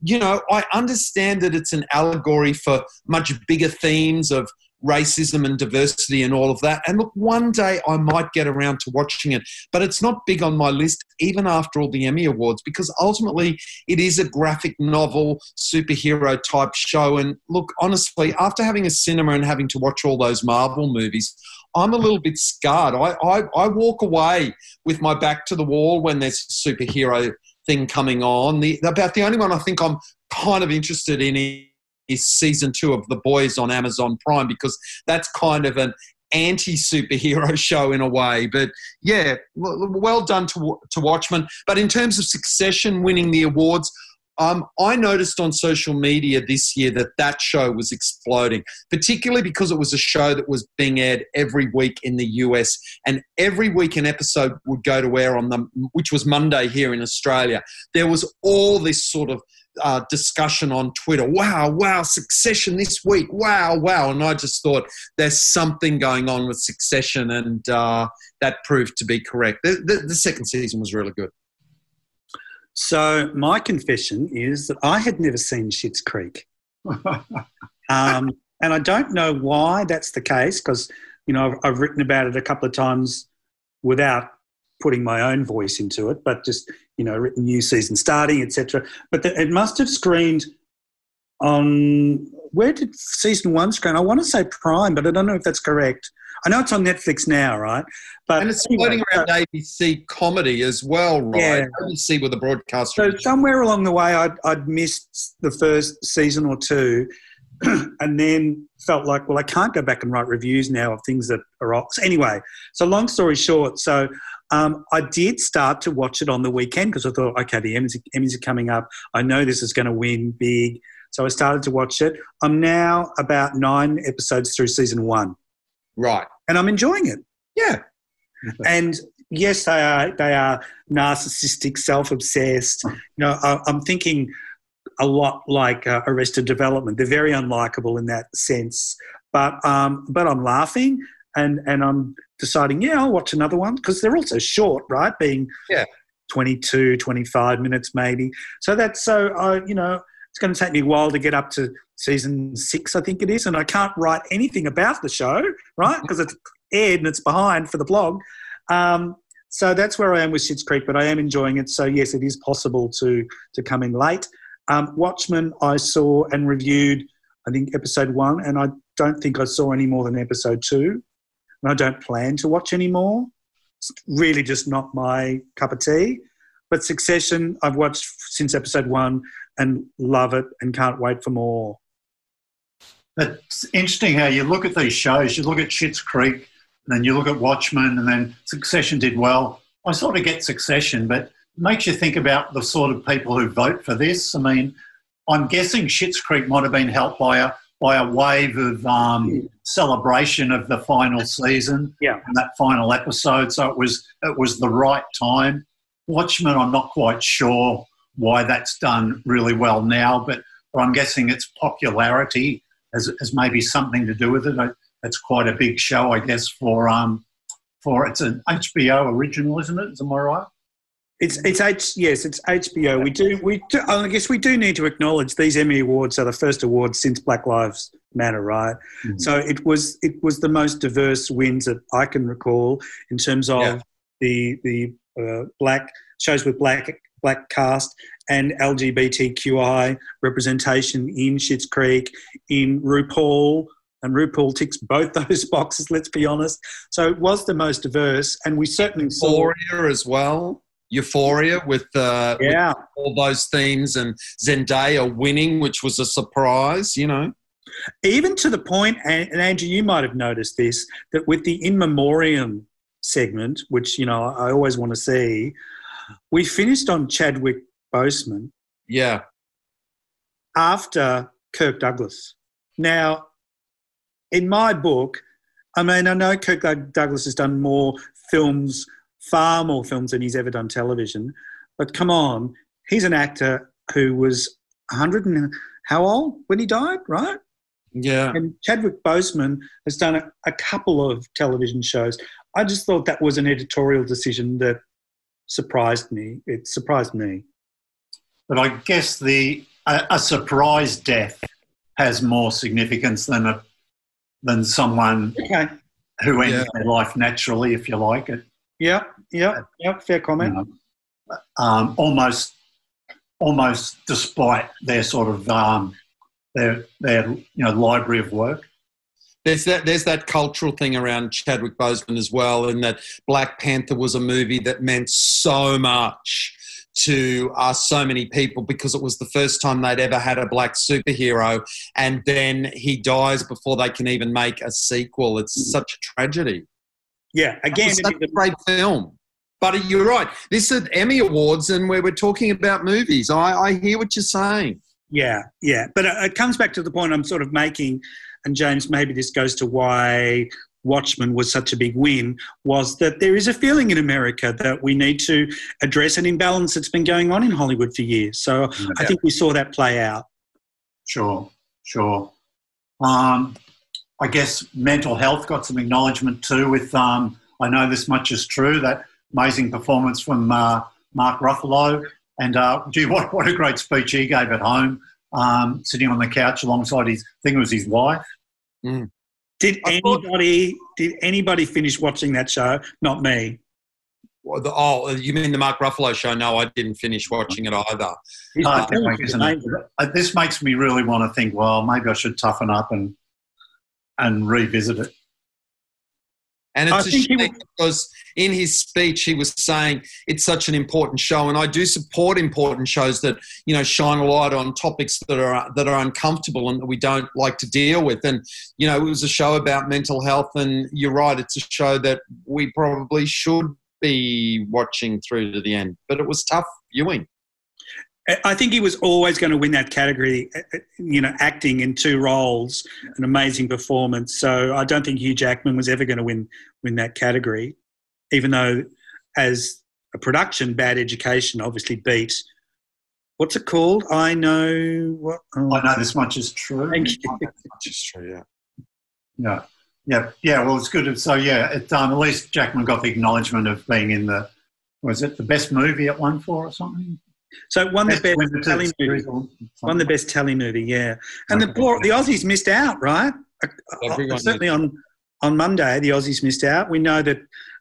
you know, I understand that it's an allegory for much bigger themes of racism and diversity and all of that. And look, one day I might get around to watching it, but it's not big on my list, even after all the Emmy Awards, because ultimately it is a graphic novel, superhero type show. And look, honestly, after having a cinema and having to watch all those Marvel movies, I'm a little bit scarred. I, I, I walk away with my back to the wall when there's a superhero thing coming on. The, about the only one I think I'm kind of interested in is season two of The Boys on Amazon Prime because that's kind of an anti superhero show in a way. But yeah, well done to, to Watchmen. But in terms of Succession winning the awards, um, I noticed on social media this year that that show was exploding, particularly because it was a show that was being aired every week in the US, and every week an episode would go to air on them, which was Monday here in Australia. There was all this sort of uh, discussion on Twitter. Wow, wow, Succession this week. Wow, wow. And I just thought there's something going on with Succession, and uh, that proved to be correct. The, the, the second season was really good. So my confession is that I had never seen Schitt's Creek, um, and I don't know why that's the case because you know I've, I've, written about it a couple of times without putting my own voice into it, but just you know written new season starting, etc. But the, it must have screened on where did season one screen? I want to say Prime, but I don't know if that's correct. I know it's on Netflix now, right? But and it's floating around ABC comedy as well, right? Yeah. ABC with the broadcaster. So somewhere along the way, I'd, I'd missed the first season or two, and then felt like, well, I can't go back and write reviews now of things that are off. So anyway, so long story short, so um, I did start to watch it on the weekend because I thought, okay, the Emmys, Emmys are coming up. I know this is going to win big. So I started to watch it. I'm now about nine episodes through season one. Right. And I'm enjoying it. Yeah. and yes, they are they are narcissistic, self-obsessed. You know, I, am thinking a lot like uh, Arrested Development. They're very unlikable in that sense, but um, but I'm laughing and and I'm deciding, yeah, I'll watch another one because they're also short, right? Being yeah. 22, 25 minutes maybe. So that's so uh, you know it's going to take me a while to get up to season six, I think it is, and I can't write anything about the show, right? Because it's aired and it's behind for the blog. Um, so that's where I am with Schitt's Creek, but I am enjoying it. So yes, it is possible to to come in late. Um, Watchmen, I saw and reviewed, I think episode one, and I don't think I saw any more than episode two, and I don't plan to watch any more. It's really just not my cup of tea. But Succession, I've watched since episode one and love it and can't wait for more. It's interesting how you look at these shows. You look at Schitt's Creek, and then you look at Watchmen, and then Succession did well. I sort of get Succession, but makes you think about the sort of people who vote for this. I mean, I'm guessing Schitt's Creek might have been helped by a by a wave of um, celebration of the final season yeah. and that final episode. So it was it was the right time. Watchmen, I'm not quite sure why that's done really well now, but, but I'm guessing its popularity has, has maybe something to do with it. It's quite a big show, I guess, for um, for it's an HBO original, isn't it? Am I right? It's it's H yes, it's HBO. We do we do, I guess we do need to acknowledge these Emmy awards are the first awards since Black Lives Matter, right? Mm-hmm. So it was it was the most diverse wins that I can recall in terms of yeah. the the uh, black shows with black black cast and LGBTQI representation in Schitt's Creek, in RuPaul, and RuPaul ticks both those boxes. Let's be honest. So it was the most diverse, and we certainly saw Euphoria as well. Euphoria with, uh, yeah. With all those themes and Zendaya winning, which was a surprise. You know. Even to the point, and Andrew, you might have noticed this, that with the in memoriam segment, which you know I always want to see. We finished on Chadwick Boseman. Yeah. After Kirk Douglas. Now, in my book, I mean, I know Kirk Douglas has done more films, far more films than he's ever done television. But come on, he's an actor who was 100 and how old when he died, right? Yeah. And Chadwick Boseman has done a, a couple of television shows. I just thought that was an editorial decision that surprised me. It surprised me. But I guess the a, a surprise death has more significance than a than someone okay. who ends yeah. their life naturally, if you like it. Yeah, yeah, yeah. Fair comment. You know, um, almost, almost despite their sort of um, their their you know library of work. There's that there's that cultural thing around Chadwick Boseman as well, and that Black Panther was a movie that meant so much to uh, so many people because it was the first time they'd ever had a black superhero, and then he dies before they can even make a sequel. It's such a tragedy. Yeah, again, such a great film. But you're right. This is Emmy Awards, and where we're talking about movies. I, I hear what you're saying. Yeah, yeah. But it comes back to the point I'm sort of making, and James, maybe this goes to why Watchmen was such a big win was that there is a feeling in America that we need to address an imbalance that's been going on in Hollywood for years. So yeah. I think we saw that play out. Sure, sure. Um, I guess mental health got some acknowledgement too. With um, I know this much is true that amazing performance from uh, Mark Ruffalo, and uh, gee, what what a great speech he gave at home, um, sitting on the couch alongside his. I think it was his wife. Mm. Did anybody did anybody finish watching that show? Not me. Well, the, oh, you mean the Mark Ruffalo show? No, I didn't finish watching it either. Uh, this makes me really want to think. Well, maybe I should toughen up and and revisit it. And it's I a shame because in his speech he was saying it's such an important show, and I do support important shows that you know shine a light on topics that are that are uncomfortable and that we don't like to deal with. And you know, it was a show about mental health, and you're right, it's a show that we probably should be watching through to the end. But it was tough viewing. I think he was always going to win that category, uh, uh, you know, acting in two roles, an amazing performance. So I don't think Hugh Jackman was ever going to win win that category, even though as a production, Bad Education obviously beat. What's it called? I know what. Oh. I know this much is true. Thank you. this much is true. Yeah. Yeah. Yeah. Yeah. Well, it's good. So yeah, it, um, at least Jackman got the acknowledgement of being in the. Was it the best movie it won for or something? So won the best telly movie. Won the best telly movie, yeah. And the poor, the Aussies missed out, right? Uh, uh, certainly on on Monday, the Aussies missed out. We know that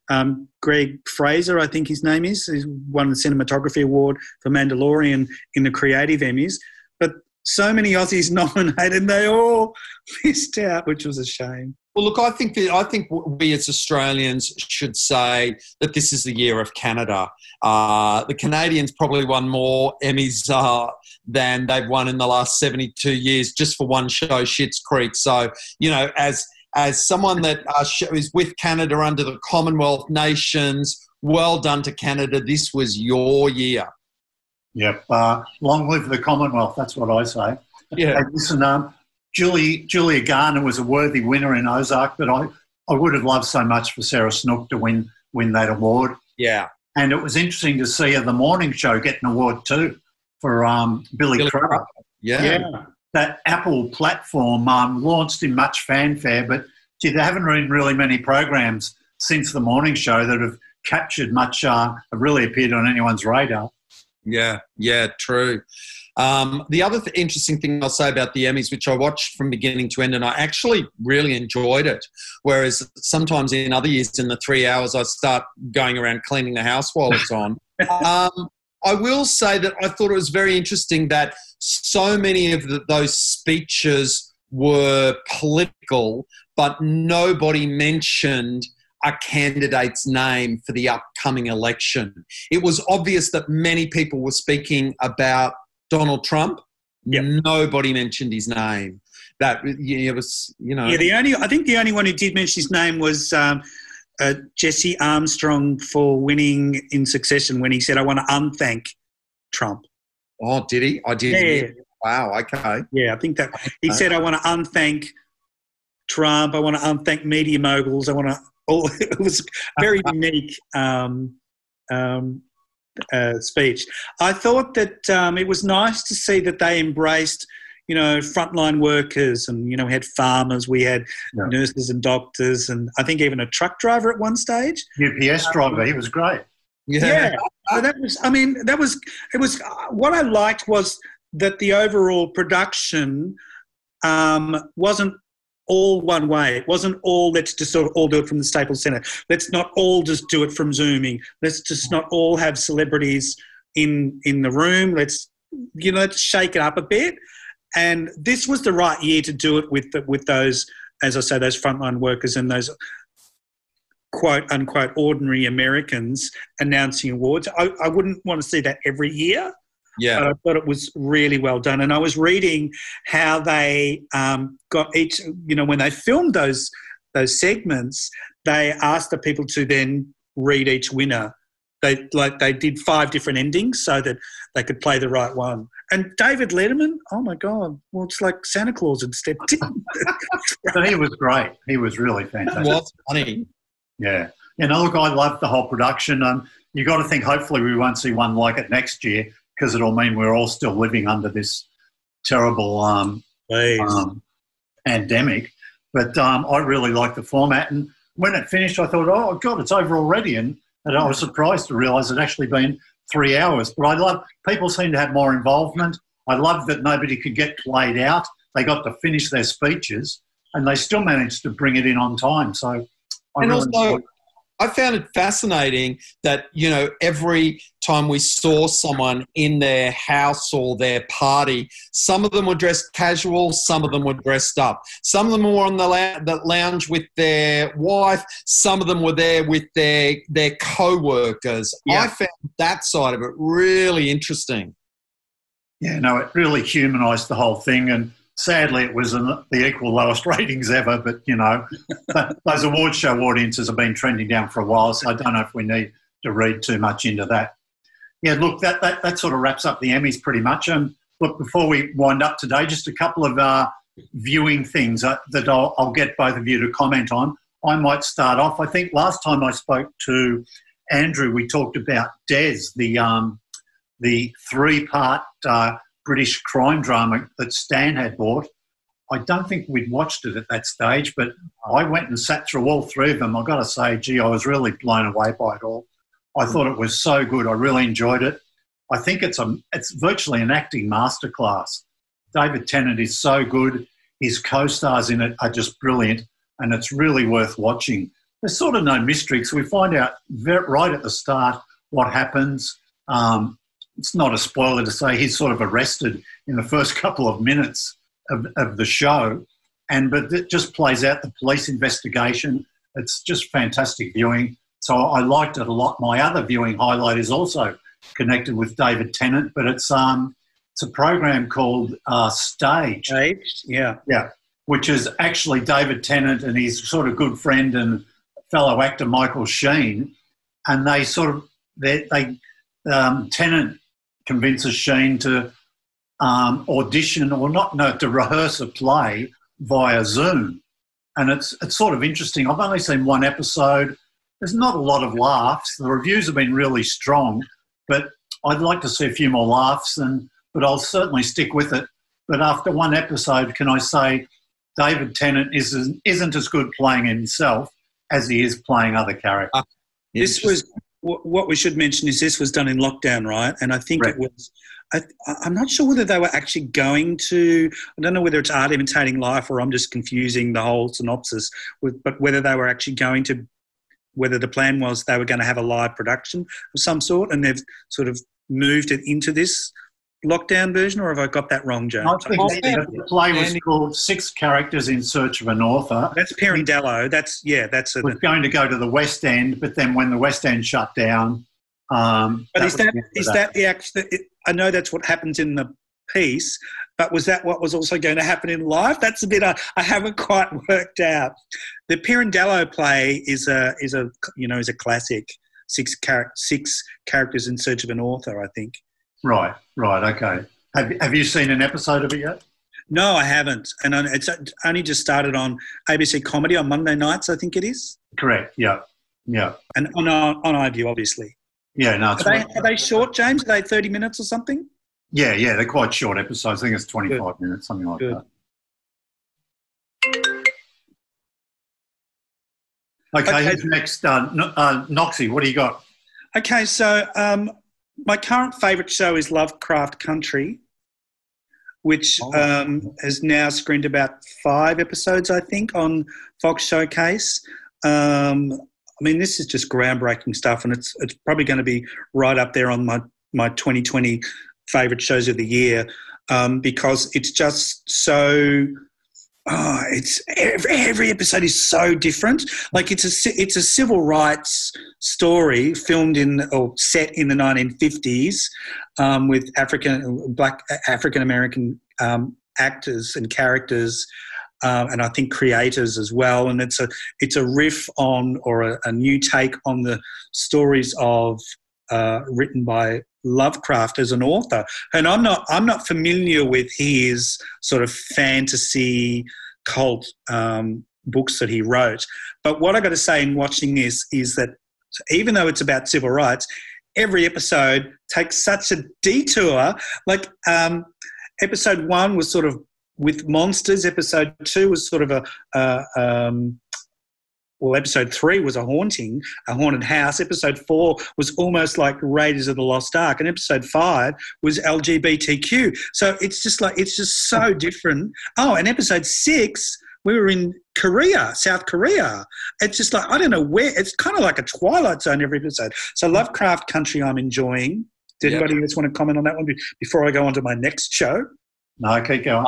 um, Greig Fraser, I think his name is, is won the cinematography award for Mandalorian in the Creative Emmys. But so many Aussies nominated, and they all missed out, which was a shame. Well, look, I think that, I think we as Australians should say that this is the year of Canada. Uh, the Canadians probably won more Emmys uh, than they've won in the last seventy-two years just for one show, Schitt's Creek. So, you know, as as someone that uh, is with Canada under the Commonwealth nations, well done to Canada. This was your year. Yep. Uh, long live the Commonwealth. That's what I say. Yeah. Hey, listen, um, Julie, Julia Garner was a worthy winner in Ozark, but I, I would have loved so much for Sarah Snook to win win that award. Yeah. And it was interesting to see her the morning show get an award too for um, Billy, Billy Crudup. Yeah. yeah. That Apple platform um, launched in much fanfare, but gee, there haven't been really many programs since the morning show that have captured much, uh, have really appeared on anyone's radar. Yeah, yeah, true. Um, the other th- interesting thing I'll say about the Emmys, which I watched from beginning to end, and I actually really enjoyed it. Whereas sometimes in other years, in the three hours, I start going around cleaning the house while it's on. um, I will say that I thought it was very interesting that so many of the, those speeches were political, but nobody mentioned a candidate's name for the upcoming election. It was obvious that many people were speaking about Donald Trump. Yep. Nobody mentioned his name. That it was, you know. Yeah, the only I think the only one who did mention his name was um, uh, Jesse Armstrong for winning in succession when he said, "I want to unthank Trump." Oh, did he? I did. Yeah. Wow. Okay. Yeah, I think that he said, "I want to unthank Trump. I want to unthank media moguls. I want to." It was very unique um, um, uh, speech. I thought that um, it was nice to see that they embraced you know, frontline workers, and you know, we had farmers, we had yeah. nurses and doctors, and I think even a truck driver at one stage. UPS um, driver, he was great. Yeah, yeah. So that was. I mean, that was. It was. What I liked was that the overall production um, wasn't all one way. It wasn't all let's just sort of all do it from the Staples Centre. Let's not all just do it from Zooming. Let's just not all have celebrities in in the room. Let's you know let's shake it up a bit. And this was the right year to do it with the, with those, as I say, those frontline workers and those quote unquote ordinary Americans announcing awards. I, I wouldn't want to see that every year. Yeah. But I thought it was really well done. And I was reading how they um, got each, you know, when they filmed those those segments, they asked the people to then read each winner. They like they did five different endings so that they could play the right one. And David Letterman, oh my God, well, it's like Santa Claus had stepped in. but he was great. He was really fantastic. was funny. Yeah. You know, look, I loved the whole production. Um, you got to think, hopefully, we won't see one like it next year because it'll mean we're all still living under this terrible um, um, pandemic. But um, I really liked the format. And when it finished, I thought, oh, God, it's over already. And, and I was surprised to realise it'd actually been three hours. But I love people seem to have more involvement. I love that nobody could get played out. They got to finish their speeches, and they still managed to bring it in on time. So, I and really also, I found it fascinating that, you know, every time we saw someone in their house or their party, some of them were dressed casual, some of them were dressed up. Some of them were on the, la- the lounge with their wife, some of them were there with their, their co workers. Yeah. I found that side of it really interesting. Yeah, no, it really humanised the whole thing. And sadly, it was the equal lowest ratings ever. But you know, those award show audiences have been trending down for a while, so I don't know if we need to read too much into that. Yeah, look, that that, that sort of wraps up the Emmys pretty much. And look, before we wind up today, just a couple of uh, viewing things uh, that I'll, I'll get both of you to comment on. I might start off. I think last time I spoke to Andrew, we talked about Des, the um, the three part uh, British crime drama that Stan had bought. I don't think we'd watched it at that stage, but I went and sat through all three of them. I've got to say, gee, I was really blown away by it all. I thought it was so good. I really enjoyed it. I think it's a it's virtually an acting masterclass. David Tennant is so good. His co-stars in it are just brilliant, and it's really worth watching. There's sort of no mystery because we find out right at the start what happens. Um, it's not a spoiler to say he's sort of arrested in the first couple of minutes of, of the show. And but it just plays out the police investigation. It's just fantastic viewing. So I liked it a lot. My other viewing highlight is also connected with David Tennant, but it's um it's a program called uh, Stage. Stage, yeah, yeah, which is actually David Tennant and his sort of good friend and fellow actor Michael Sheen, and they sort of they they um, Tennant convinces Sheen to um, audition or not, no, to rehearse a play via Zoom. And it's, it's sort of interesting. I've only seen one episode. There's not a lot of laughs. The reviews have been really strong, but I'd like to see a few more laughs, and, but I'll certainly stick with it. But after one episode, can I say David Tennant isn't, isn't as good playing himself as he is playing other characters? Uh, this was what we should mention is this was done in lockdown, right? And I think right. it was. I, am not sure whether they were actually going to. I don't know whether it's art imitating life or I'm just confusing the whole synopsis. With, but whether they were actually going to, whether the plan was they were going to have a live production of some sort, and they've sort of moved it into this lockdown version, or have I got that wrong, James? I think the play was called Six Characters in Search of an Author. That's Pirandello. That's yeah. That's a, was going to go to the West End, but then when the West End shut down. Um, but that is that is that, that the act? I know that's what happens in the piece. But was that what was also going to happen in life? That's a bit I, I haven't quite worked out. The Pirandello play is a is a you know is a classic. Six char- six characters in search of an author, I think. Right, right, okay. Have Have you seen an episode of it yet? No, I haven't, and it's only just started on ABC Comedy on Monday nights. I think it is. Correct. Yeah, yeah. And on on iView, obviously. Yeah, no. Are they, are they short, James? Are they thirty minutes or something? Yeah, yeah, they're quite short episodes. I think it's twenty-five Good. minutes, something like Good. that. Okay, okay. next? Uh, uh, Noxie, what do you got? Okay, so um, my current favourite show is Lovecraft Country, which oh. um, has now screened about five episodes, I think, on Fox Showcase. Um, I mean, this is just groundbreaking stuff, and it's it's probably going to be right up there on my my 2020 favorite shows of the year um, because it's just so oh, it's every, every episode is so different. Like it's a it's a civil rights story filmed in or set in the 1950s um, with African black African American um, actors and characters. Um, and I think creators as well, and it's a it's a riff on or a, a new take on the stories of uh, written by Lovecraft as an author, and I'm not I'm not familiar with his sort of fantasy cult um, books that he wrote. But what I got to say in watching this is that even though it's about civil rights, every episode takes such a detour. Like um, episode one was sort of with monsters. Episode two was sort of a, um, well, episode three was a haunting, a haunted house. Episode four was almost like Raiders of the Lost Ark, and episode five was LGBTQ. So it's just like it's just so different. Oh, and episode six, we were in Korea, South Korea. It's just like I don't know where. It's kind of like a Twilight Zone every episode. So Lovecraft Country, I'm enjoying. Did yep. anybody else want to comment on that one before I go on to my next show? No, keep going.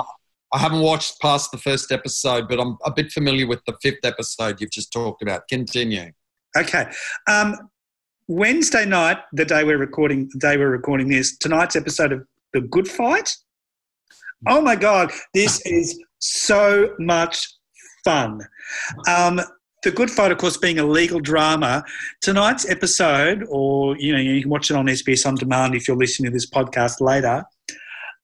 I haven't watched past the first episode, but I'm a bit familiar with the fifth episode you've just talked about. Continue. Okay. Um, Wednesday night, the day we're recording, the day we're recording this, tonight's episode of The Good Fight. Oh my God, this is so much fun. Um, the Good Fight, of course, being a legal drama. Tonight's episode, or you know, you can watch it on SBS on demand if you're listening to this podcast later.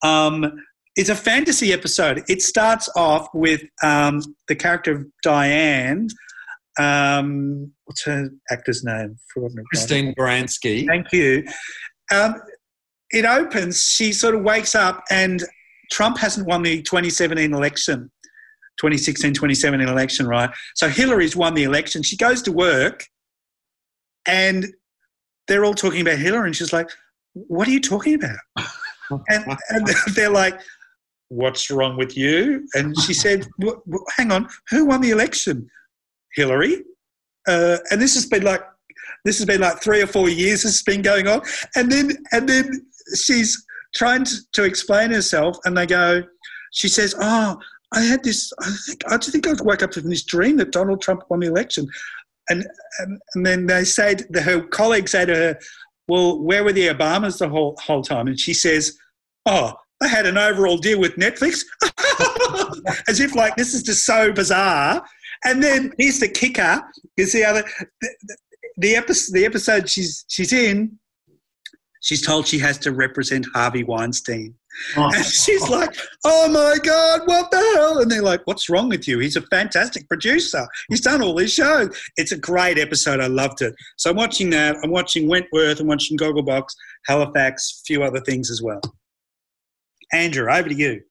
Um, it's a fantasy episode. It starts off with um, the character of Diane. Um, what's her actor's name? Christine Baranski. Thank you. Um, it opens. She sort of wakes up, and Trump hasn't won the 2017 election. 2016 2017 election, right? So Hillary's won the election. She goes to work and they're all talking about Hillary, and she's like, What are you talking about? and, and they're like, What's wrong with you? And she said, Hang on, who won the election? Hillary. Uh, and this has been like this has been like three or four years this has been going on and then and then she's trying to, to explain herself and they go she says oh i had this i think i just think i woke up from this dream that donald trump won the election and and, and then they say to, her colleagues say to her well where were the obamas the whole whole time and she says oh I had an overall deal with Netflix, as if like this is just so bizarre. And then here's the kicker: is the other the, the episode the episode she's she's in. She's told she has to represent Harvey Weinstein. Oh. And she's like, oh my God, what the hell? And they're like, what's wrong with you? He's a fantastic producer. He's done all these shows. It's a great episode. I loved it. So I'm watching that. I'm watching Wentworth. I'm watching Gogglebox, Halifax, a few other things as well. Andrew, over to you.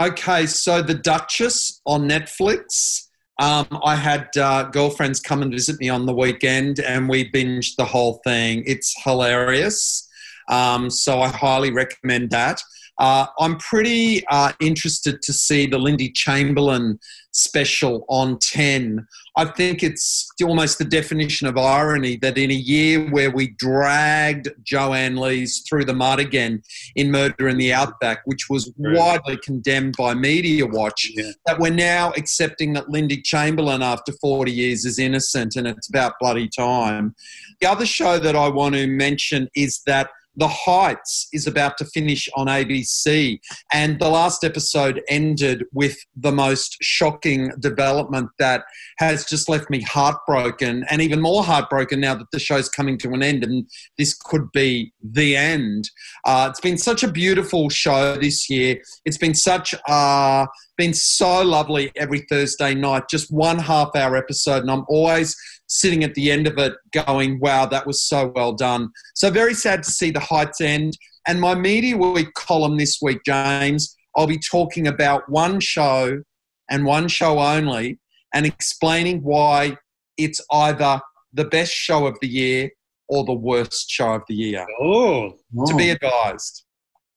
Okay, so The Duchess on Netflix. Um, I had uh, girlfriends come and visit me on the weekend, and we binged the whole thing. It's hilarious. Um, so I highly recommend that. Uh, I'm pretty uh, interested to see the Lindy Chamberlain special on 10. I think it's almost the definition of irony that in a year where we dragged Joanne Lees through the mud again in Murder in the Outback, which was widely condemned by Media Watch, yeah. that we're now accepting that Lindy Chamberlain after 40 years is innocent and it's about bloody time. The other show that I want to mention is that The Heights is about to finish on ABC, and the last episode ended with the most shocking development that has just left me heartbroken, and even more heartbroken now that the show's coming to an end, and this could be the end. Uh, it's been such a beautiful show this year. It's been such uh, been so lovely every Thursday night, just one half hour episode, and I'm always sitting at the end of it going, wow, that was so well done. So very sad to see the heights end. And my Media Week column this week, James, I'll be talking about one show and one show only and explaining why it's either the best show of the year or the worst show of the year. Oh, to be oh. advised.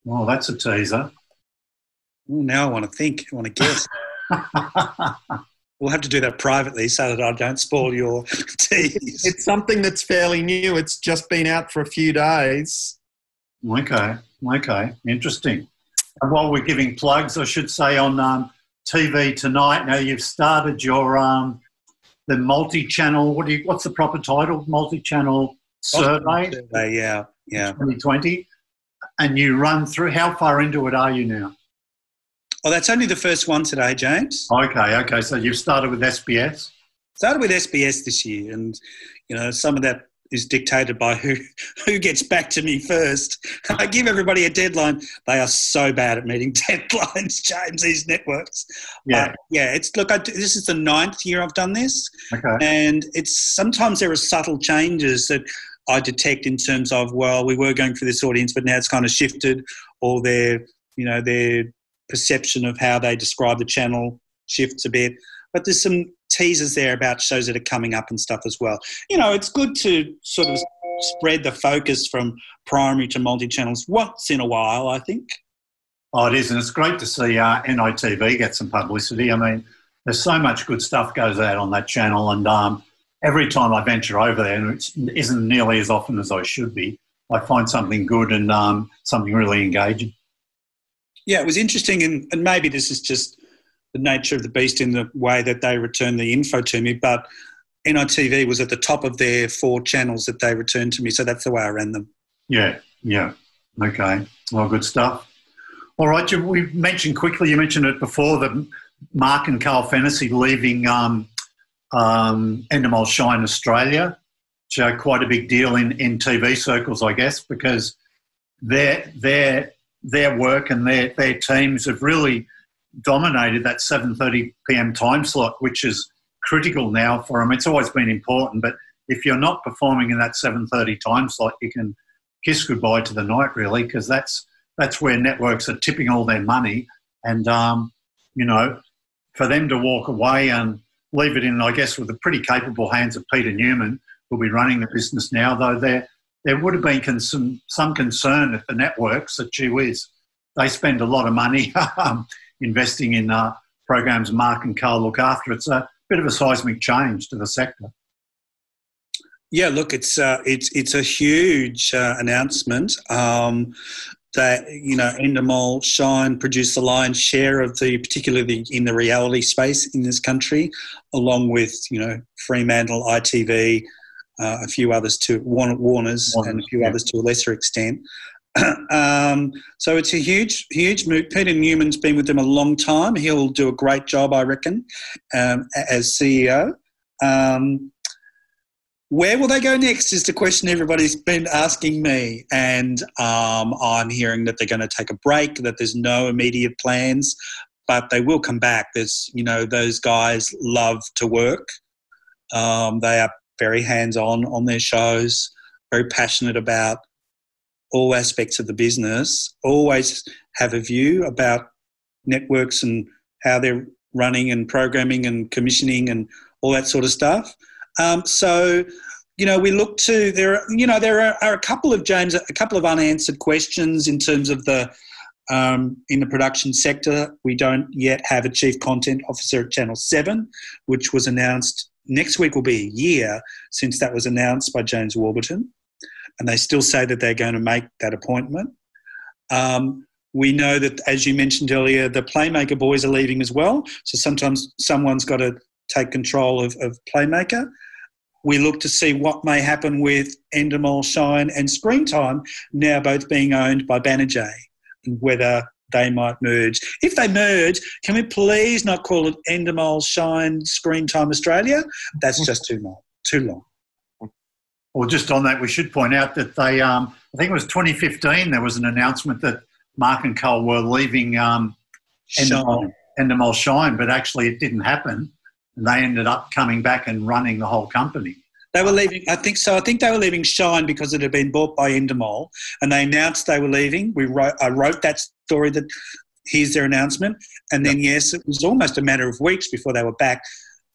Well, that's a teaser. Ooh, now I want to think. I want to guess. we'll have to do that privately so that I don't spoil your teas. It's something that's fairly new. It's just been out for a few days. Okay, okay, interesting. And while we're giving plugs, I should say on um, TV tonight. Now you've started your um, the multi-channel. What do you? What's the proper title? Multi-channel survey. survey yeah, yeah. 2020, and you run through. How far into it are you now? Oh, that's only the first one today, James. Okay, okay. So you've started with SBS. Started with SBS this year, and you know some of that is dictated by who who gets back to me first. I give everybody a deadline. They are so bad at meeting deadlines, James. These networks. Yeah, uh, yeah. It's look. I, this is the ninth year I've done this, okay. and it's sometimes there are subtle changes that I detect in terms of well, we were going for this audience, but now it's kind of shifted, or they're you know they're perception of how they describe the channel shifts a bit. But there's some teasers there about shows that are coming up and stuff as well. You know, it's good to sort of spread the focus from primary to multi channels once in a while, I think. Oh, it is, and it's great to see uh, NITV get some publicity. I mean, there's so much good stuff goes out on that channel, and um, every time I venture over there, and it isn't nearly as often as I should be, I find something good and um, something really engaging yeah, it was interesting, and, and maybe this is just the nature of the beast in the way that they return the info to me, but NITV was at the top of their four channels that they returned to me, so that's the way I ran them. Yeah, yeah. Okay. Well, good stuff. All right, we mentioned quickly, you mentioned it before, that Mark and Carl Fennessy leaving um, um, Endemol Shine Australia. So quite a big deal in, in TV circles, I guess, because they're, they're their work and their, their teams have really dominated that 7.30 p.m. time slot, which is critical now for them. It's always been important, but if you're not performing in that 7.30 time slot, you can kiss goodbye to the night, really, because that's, that's where networks are tipping all their money. And, um, you know, for them to walk away and leave it in, I guess, with the pretty capable hands of Peter Newman, who'll be running the business now, though they're there would have been some, some concern at the networks that, gee whiz, they spend a lot of money um, investing in uh, programs Mark and Carl look after. It's a bit of a seismic change to the sector. Yeah, look, it's uh, it's it's a huge uh, announcement. Um, that you know, Endemol Shine produce the lion's share of the, particularly in the reality space in this country, along with you know Fremantle, ITV, uh, a few others to Warner, Warner's Warner, and a few yeah. others to a lesser extent. um, so it's a huge, huge move. Peter Newman's been with them a long time. He'll do a great job, I reckon, um, as CEO. Um, where will they go next is the question everybody's been asking me. And um, I'm hearing that they're going to take a break, that there's no immediate plans, but they will come back. There's, you know, those guys love to work. Um, they are very hands on on their shows, very passionate about all aspects of the business, always have a view about networks and how they're running and programming and commissioning and all that sort of stuff. Um, so, you know, we look to there. You know, there are, are, a couple of James, a couple of unanswered questions in terms of the um, in the production sector. We don't yet have a chief content officer at Channel Seven, which was announced next week will be a year since that was announced by James Warburton, and they still say that they're going to make that appointment. Um, we know that, as you mentioned earlier, the Playmaker boys are leaving as well. So sometimes someone's got to take control of, of Playmaker. we look to see what may happen with Endemol Shine and Screen Time, now both being owned by Banijay, and whether they might merge. If they merge, can we please not call it Endemol Shine Screen Time Australia? That's just too long. Too long. Well, just on that, we should point out that they, um, I think it was 2015, there was an announcement that Mark and Carl were leaving um, Endemol, Endemol Shine, but actually it didn't happen. And they ended up coming back and running the whole company. They were leaving, I think so. I think they were leaving Shine because it had been bought by Endemol, and they announced they were leaving. We wrote, I wrote that story that here's their announcement, and then yes, it was almost a matter of weeks before they were back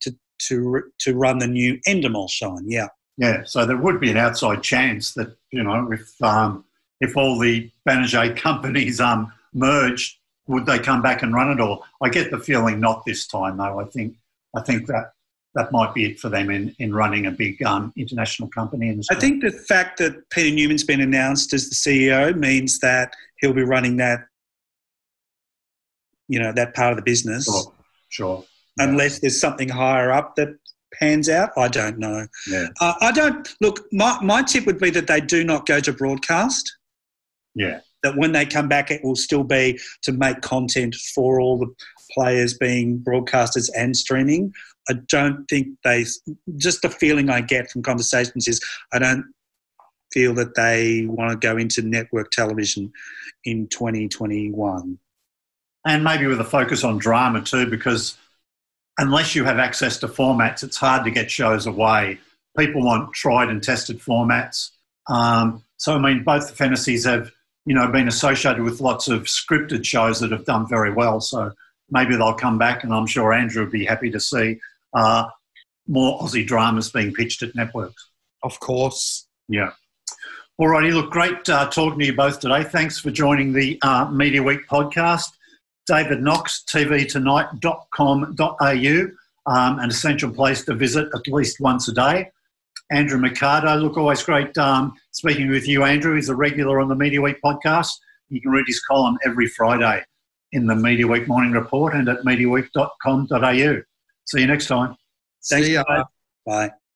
to to to run the new Endemol Shine. Yeah, yeah. So there would be an outside chance that you know if um, if all the Banijay companies um, merged, would they come back and run it all? I get the feeling not this time though. I think I think that that might be it for them in, in running a big um, international company. In I think the fact that Peter Newman's been announced as the CEO means that he'll be running that, you know, that part of the business. Sure, sure. Unless yeah. there's something higher up that pans out, I don't know. Yeah. Uh, I don't look. My my tip would be that they do not go to broadcast. Yeah. That when they come back, it will still be to make content for all the players being broadcasters and streaming. I don't think they, just the feeling I get from conversations is I don't feel that they want to go into network television in 2021. And maybe with a focus on drama too, because unless you have access to formats, it's hard to get shows away. People want tried and tested formats. Um, so, I mean, both the Fennessys have, you know, been associated with lots of scripted shows that have done very well. So maybe they'll come back, and I'm sure Andrew would be happy to see uh, more Aussie dramas being pitched at networks. Of course. Yeah. All righty. Look, great uh, talking to you both today. Thanks for joining the uh, Mediaweek podcast. David Knox, tvtonight.com.au, um, an essential place to visit at least once a day. Andrew Mercado, look, always great um, speaking with you, Andrew. He's a regular on the Mediaweek podcast. You can read his column every Friday in the Mediaweek Morning Report and at mediaweek.com.au. See you next time. Thanks. See ya. Bye.